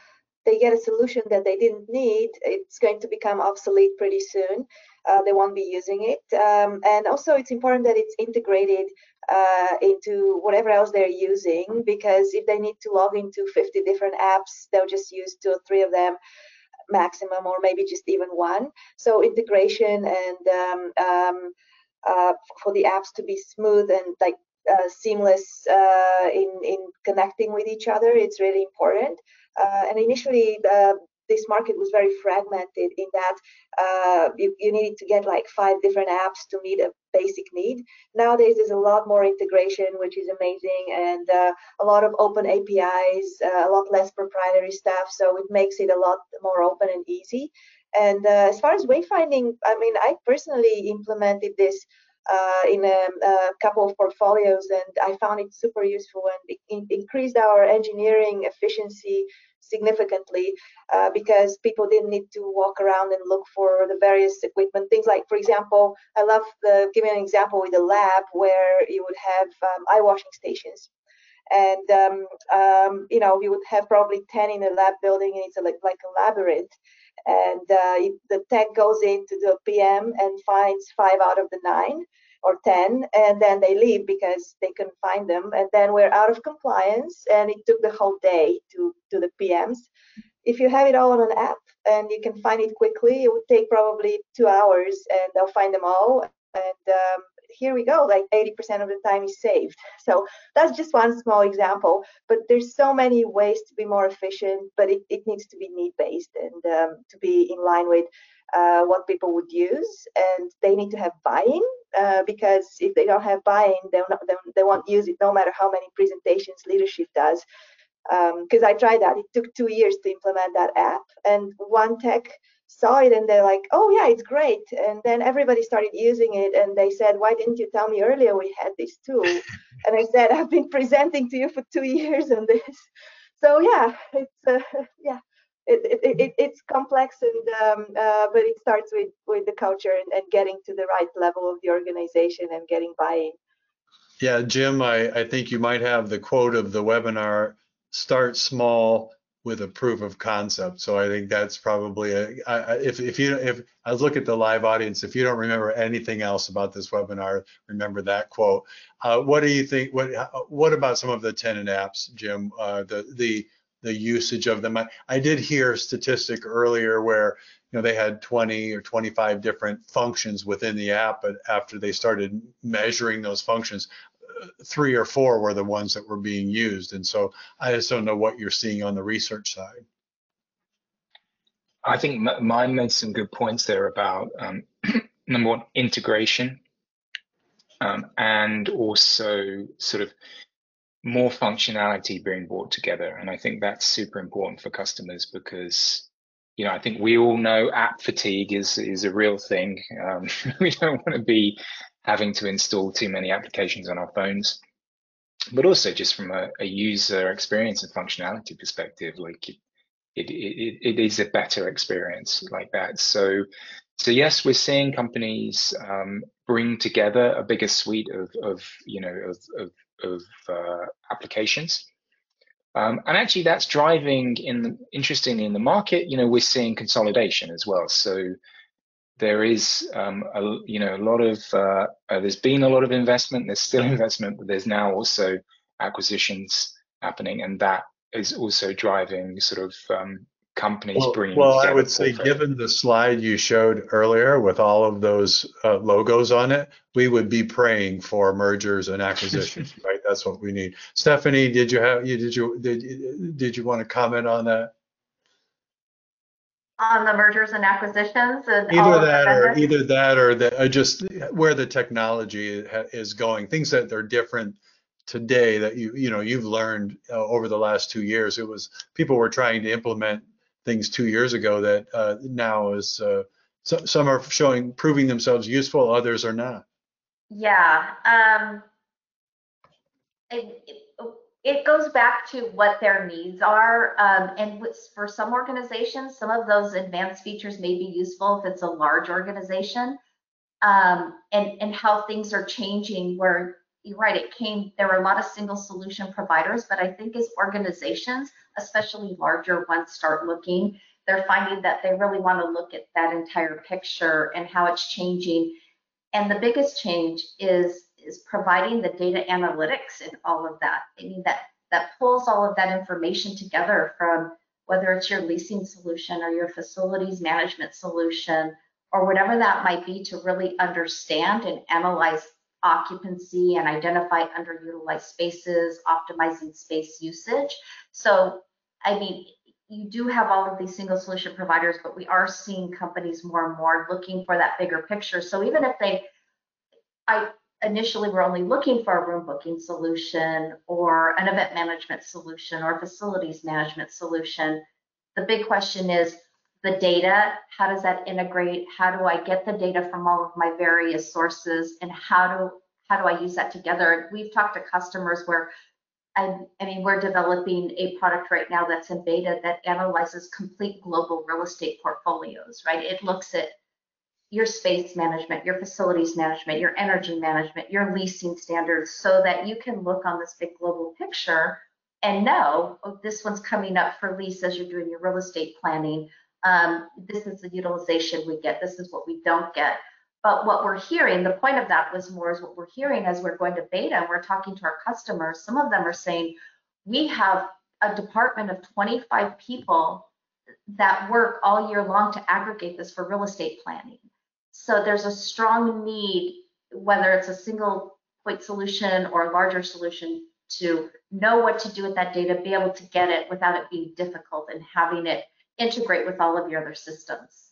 they get a solution that they didn't need, it's going to become obsolete pretty soon. Uh, they won't be using it. Um, and also, it's important that it's integrated uh, into whatever else they're using because if they need to log into 50 different apps, they'll just use two or three of them maximum, or maybe just even one. So, integration and um, um, uh, for the apps to be smooth and like uh, seamless uh, in in connecting with each other, it's really important. Uh, and initially, this market was very fragmented in that uh, you, you needed to get like five different apps to meet a basic need. Nowadays, there's a lot more integration, which is amazing, and uh, a lot of open APIs, uh, a lot less proprietary stuff. So it makes it a lot more open and easy. And as far as wayfinding, I mean, I personally implemented this uh, in a, a, couple of portfolios, and I found it super useful and it increased our engineering efficiency significantly uh, because people didn't need to walk around and look for the various equipment. Things like, for example, I love the, giving an example with a lab where you would have um, eye washing stations. And, um, um, you know, you would have probably 10 in a lab building and it's a, like, like a labyrinth and uh, the tech goes into the PM and finds five out of the nine or 10 and then they leave because they couldn't find them. And then we're out of compliance and it took the whole day to to the PMs if you have it all on an app and you can find it quickly it would take probably two hours and they'll find them all. And um, here we go like 80% of the time is saved so that's just one small example but there's so many ways to be more efficient but it, it needs to be need based and um, to be in line with uh, what people would use and they need to have buy-in uh, because if they don't have buy-in they, they won't use it no matter how many presentations leadership does because um, I tried that. It took two years to implement that app, and one tech saw it and they're like, oh yeah, it's great. And then everybody started using it and they said, why didn't you tell me earlier we had this tool? and I said, I've been presenting to you for two years on this. So yeah, it's uh, yeah. It, it, it, it's complex and um, uh, but it starts with with the culture and, and getting to the right level of the organization and getting buy-in yeah jim I, I think you might have the quote of the webinar start small with a proof of concept. So I think that's probably a, if if you if I look at the live audience, if you don't remember anything else about this webinar, remember that quote. Uh, what do you think? What what about some of the tenant apps, Jim? Uh, the the the usage of them. I, I did hear a statistic earlier where you know they had 20 or 25 different functions within the app, but after they started measuring those functions, three or four were the ones that were being used. And so I just don't know what you're seeing on the research side. I think Maya made some good points there about um, number one, integration, um, and also sort of more functionality being brought together. And I think that's super important for customers because, you know, I think we all know app fatigue is is a real thing. Um, we don't want to be having to install too many applications on our phones, but also just from a, a user experience and functionality perspective, like it, it, it, it is a better experience like that. So, so yes, we're seeing companies um, bring together a bigger suite of, of you know, of, of, of uh, applications. Um, and actually that's driving in interestingly in the market, you know, we're seeing consolidation as well. So there is um, a, you know a lot of uh, uh, there's been a lot of investment there's still investment but there's now also acquisitions happening and that is also driving sort of um, companies Well, bringing well, I would say, portfolio. given the slide you showed earlier with all of those uh, logos on it, we would be praying for mergers and acquisitions, right? That's what we need. Stephanie, did you have, you, did you, did, did you want to comment on that? On the mergers and acquisitions and all Either of that or vendors? either that or the, uh, just where the technology ha- is going, things that are different today that you, you know, you've learned uh, over the last two years. It was, people were trying to implement things two years ago that uh, now is, uh, so, some are showing, proving themselves useful, others are not. Yeah, um, it, it, goes back to what their needs are. Um, and for some organizations, some of those advanced features may be useful if it's a large organization. Um, and, and how things are changing where you're right, it came, there were a lot of single solution providers, but I think as organizations, especially larger ones start looking, they're finding that they really want to look at that entire picture and how it's changing and the biggest change is is providing the data analytics and all of that. I mean that that pulls all of that information together from whether it's your leasing solution or your facilities management solution or whatever that might be to really understand and analyze occupancy and identify underutilized spaces, optimizing space usage. So, I mean, you do have all of these single solution providers, but we are seeing companies more and more looking for that bigger picture. So even if they, I initially were only looking for a room booking solution or an event management solution or facilities management solution, the big question is the data. How does that integrate? How do I get the data from all of my various sources, and how do how do I use that together? We've talked to customers where I, I mean, we're developing a product right now that's in beta that analyzes complete global real estate portfolios, right? It looks at your space management, your facilities management, your energy management, your leasing standards, so that you can look on this big global picture and know, oh, this one's coming up for lease as you're doing your real estate planning. Um, this is the utilization we get. This is what we don't get. But what we're hearing, the point of that was more is what we're hearing as we're going to beta and we're talking to our customers. Some of them are saying, we have a department of 25 people that work all year long to aggregate this for real estate planning. So there's a strong need, whether it's a single point solution or a larger solution, to know what to do with that data, be able to get it without it being difficult and having it integrate with all of your other systems.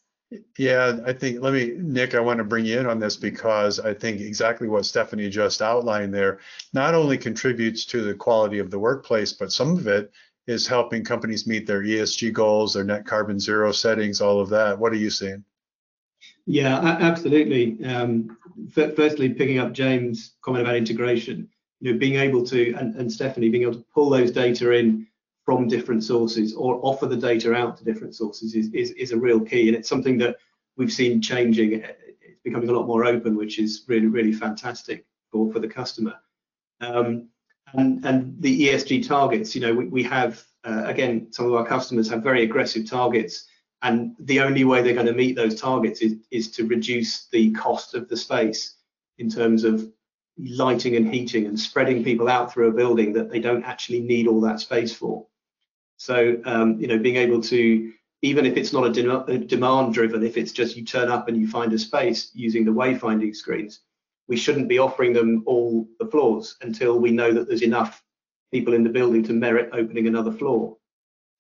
Yeah, I think, let me, Nick, I want to bring you in on this because I think exactly what Stephanie just outlined there not only contributes to the quality of the workplace, but some of it is helping companies meet their ESG goals, their net carbon zero settings, all of that. What are you seeing? Yeah, absolutely. Um, firstly, picking up James' comment about integration, you know, being able to, and, Stephanie, being able to pull those data in from different sources or offer the data out to different sources is, is, is a real key. And it's something that we've seen changing. It's becoming a lot more open, which is really, really fantastic for, for the customer. Um, and, and the ESG targets, you know, we, we have, uh, again, some of our customers have very aggressive targets and the only way they're going to meet those targets is, is to reduce the cost of the space in terms of lighting and heating and spreading people out through a building that they don't actually need all that space for. So, um, you know, being able to, even if it's not a, de a demand driven, if it's just you turn up and you find a space using the wayfinding screens, we shouldn't be offering them all the floors until we know that there's enough people in the building to merit opening another floor.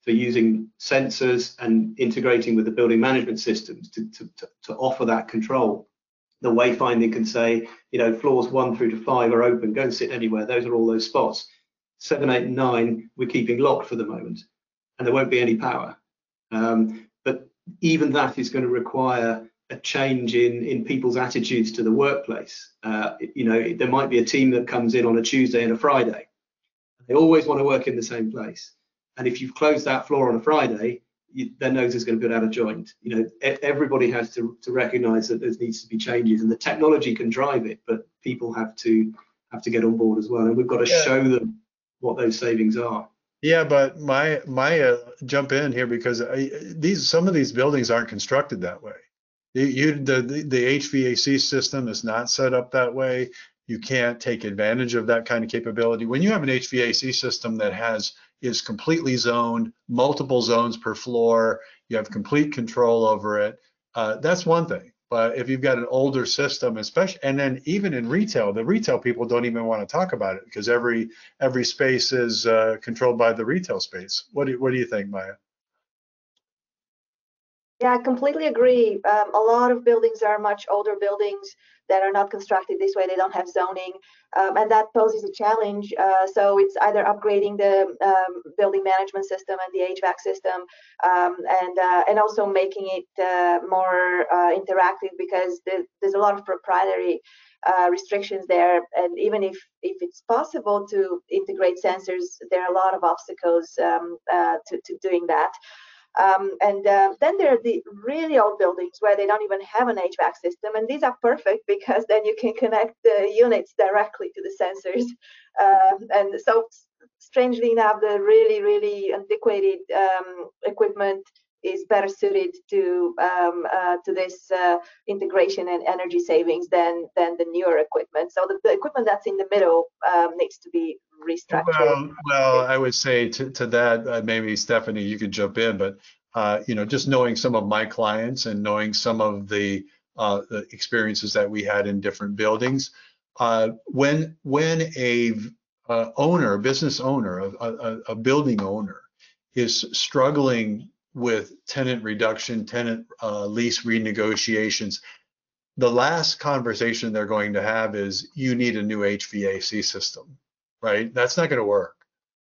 So using sensors and integrating with the building management systems to, to, to, offer that control. The wayfinding can say, you know, floors one through to five are open, go and sit anywhere. Those are all those spots. Seven, eight, nine, we're keeping locked for the moment, and there won't be any power. Um, but even that is going to require a change in in people's attitudes to the workplace. Uh, you know, there might be a team that comes in on a Tuesday and a Friday. They always want to work in the same place. And if you've closed that floor on a Friday, you, their nose is going to be out of joint. You know, everybody has to, to recognize that there needs to be changes, and the technology can drive it, but people have to have to get on board as well. And we've got to Yeah. show them what those savings are. Yeah, but my my uh, jump in here because I, these some of these buildings aren't constructed that way. You, you the, the the HVAC system is not set up that way. You can't take advantage of that kind of capability. When you have an HVAC system that has is completely zoned, multiple zones per floor, you have complete control over it. Uh, that's one thing. But if you've got an older system, especially, and then even in retail, the retail people don't even want to talk about it because every every space is uh, controlled by the retail space. What do what do you think, Maya? Yeah, I completely agree. Um, a lot of buildings are much older buildings that are not constructed this way. They don't have zoning, um, and that poses a challenge. Uh, so it's either upgrading the um, building management system and the HVAC system, um, and uh, and also making it uh, more uh, interactive because the, there's a lot of proprietary uh, restrictions there. And even if if it's possible to integrate sensors, there are a lot of obstacles um, uh, to to doing that. Um, and uh, then there are the really old buildings where they don't even have an HVAC system, and these are perfect because then you can connect the units directly to the sensors. Uh, and so, strangely enough, the really, really antiquated um, equipment is better suited to um, uh, to this uh, integration and energy savings than than the newer equipment. So the, the equipment that's in the middle um, needs to be restructured. Well, well, I would say to, to that, uh, maybe Stephanie, you could jump in, but uh, you know, just knowing some of my clients and knowing some of the, uh, the experiences that we had in different buildings, uh, when when a owner, business owner, a, a, a building owner, is struggling with tenant reduction, tenant uh, lease renegotiations, the last conversation they're going to have is you need a new HVAC system right? That's not going to work.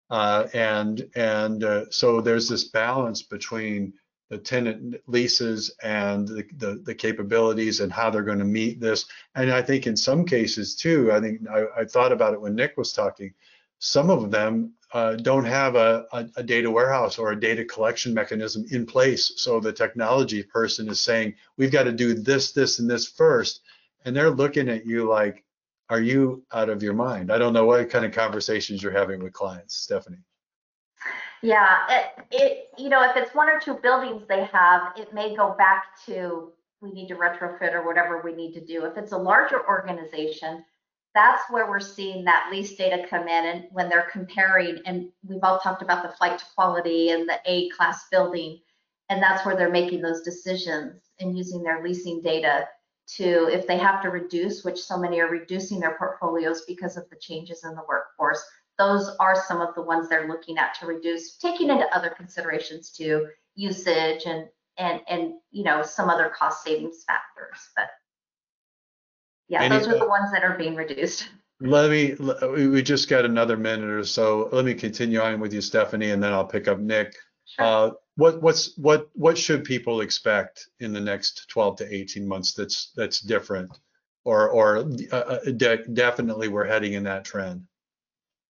Uh, and and uh, so there's this balance between the tenant leases and the, the, the capabilities and how they're going to meet this. And I think in some cases too, I think I, I thought about it when Nick was talking. Some of them uh, don't have a, a, a, data warehouse or a data collection mechanism in place. So the technology person is saying, we've got to do this, this, and this first. And they're looking at you like, are you out of your mind? I don't know what kind of conversations you're having with clients, Stephanie. Yeah, it, it you know, if it's one or two buildings they have, it may go back to we need to retrofit or whatever we need to do. If it's a larger organization, that's where we're seeing that lease data come in and when they're comparing and we've all talked about the flight to quality and the A class building and that's where they're making those decisions and using their leasing data to if they have to reduce, which so many are reducing their portfolios because of the changes in the workforce, those are some of the ones they're looking at to reduce, taking into other considerations too, usage and and and you know some other cost savings factors. But yeah, Any, those are the ones that are being reduced. Let me. We just got another minute or so. Let me continue on with you, Stephanie, and then I'll pick up Nick. Sure. Uh, what what's what what should people expect in the next 12 to 18 months that's that's different or or uh, uh, de definitely we're heading in that trend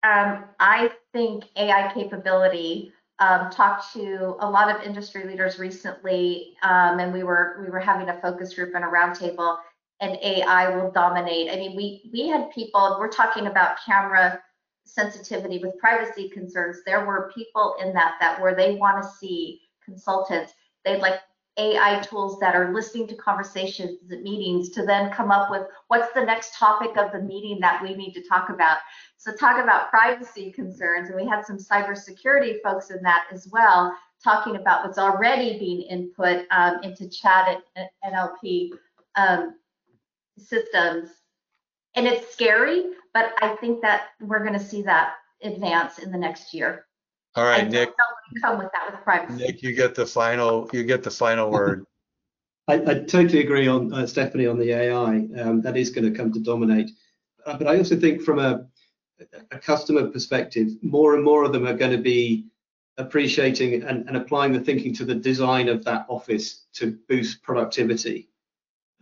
um, i think ai capability um, talked to a lot of industry leaders recently um, and we were we were having a focus group and a roundtable and ai will dominate. I mean we we had people we're talking about camera sensitivity with privacy concerns, there were people in that that where they want to see consultants, they'd like AI tools that are listening to conversations at meetings to then come up with what's the next topic of the meeting that we need to talk about. So talk about privacy concerns, and we had some cybersecurity folks in that as well, talking about what's already being input um, into chat and NLP um, systems. And it's scary, but I think that we're going to see that advance in the next year. All right, I Nick. Come with that with privacy. Nick, you get the final. You get the final word. I, I totally agree on uh, Stephanie on the AI. Um, that is going to come to dominate. Uh, but I also think from a, a customer perspective, more and more of them are going to be appreciating and, and, applying the thinking to the design of that office to boost productivity.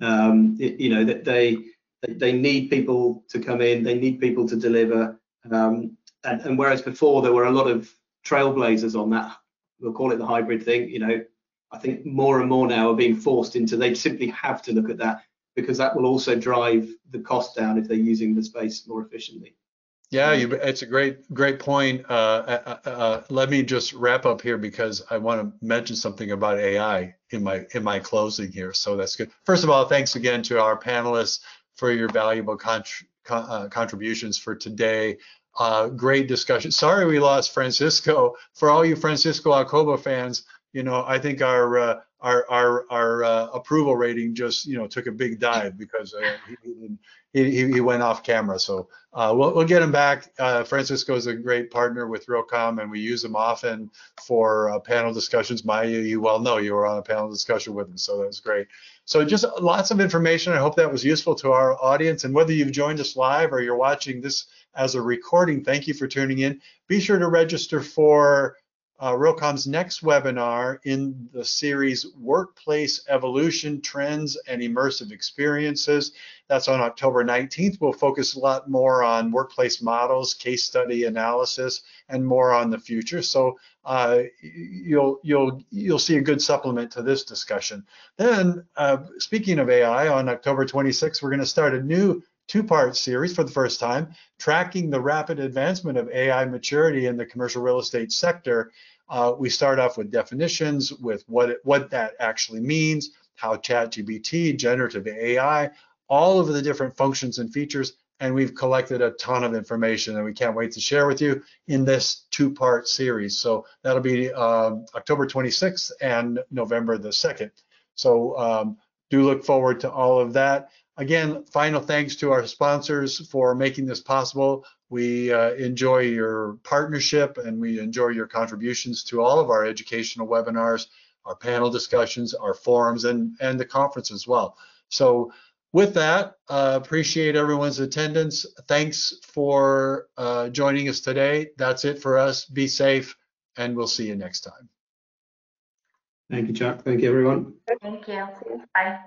Um, it, you know that they they need people to come in, they need people to deliver. Um, and, and, whereas before there were a lot of trailblazers on that, we'll call it the hybrid thing, you know, I think more and more now are being forced into, they simply have to look at that because that will also drive the cost down if they're using the space more efficiently. Yeah, you, it's a great, great point. Uh, uh, uh, uh, let me just wrap up here because I want to mention something about AI in my in my closing here. So that's good. First of all, thanks again to our panelists for your valuable contr con uh, contributions for today. Uh, great discussion. Sorry we lost Francisco. For all you Francisco Acoba fans, you know I think our uh, our our our uh, approval rating just you know took a big dive because uh, he, he, he went off camera. So uh, we'll, we'll get him back. Uh, Francisco is a great partner with Realcomm, and we use him often for uh, panel discussions. Maya, you well know you were on a panel discussion with him, so that was great. So just lots of information. I hope that was useful to our audience. And whether you've joined us live or you're watching this as a recording, thank you for tuning in. Be sure to register for uh, Realcomm's next webinar in the series Workplace Evolution Trends and Immersive Experiences. That's on October 19th. We'll focus a lot more on workplace models, case study analysis, and more on the future. So uh, you'll you'll you'll see a good supplement to this discussion. Then, uh, speaking of AI, on October 26th, we're going to start a new two-part series for the first time, tracking the rapid advancement of AI maturity in the commercial real estate sector. Uh, we start off with definitions, with what it, what that actually means, how ChatGPT, generative AI, all of the different functions and features, and we've collected a ton of information and we can't wait to share with you in this two-part series. So that'll be um, October 26th and November the 2nd. So um, do look forward to all of that. Again, final thanks to our sponsors for making this possible. We uh, enjoy your partnership and we enjoy your contributions to all of our educational webinars, our panel discussions, our forums, and, and the conference as well. So with that, uh, appreciate everyone's attendance. Thanks for uh, joining us today. That's it for us. Be safe, and we'll see you next time. Thank you, Chuck. Thank you, everyone. Thank you. Bye.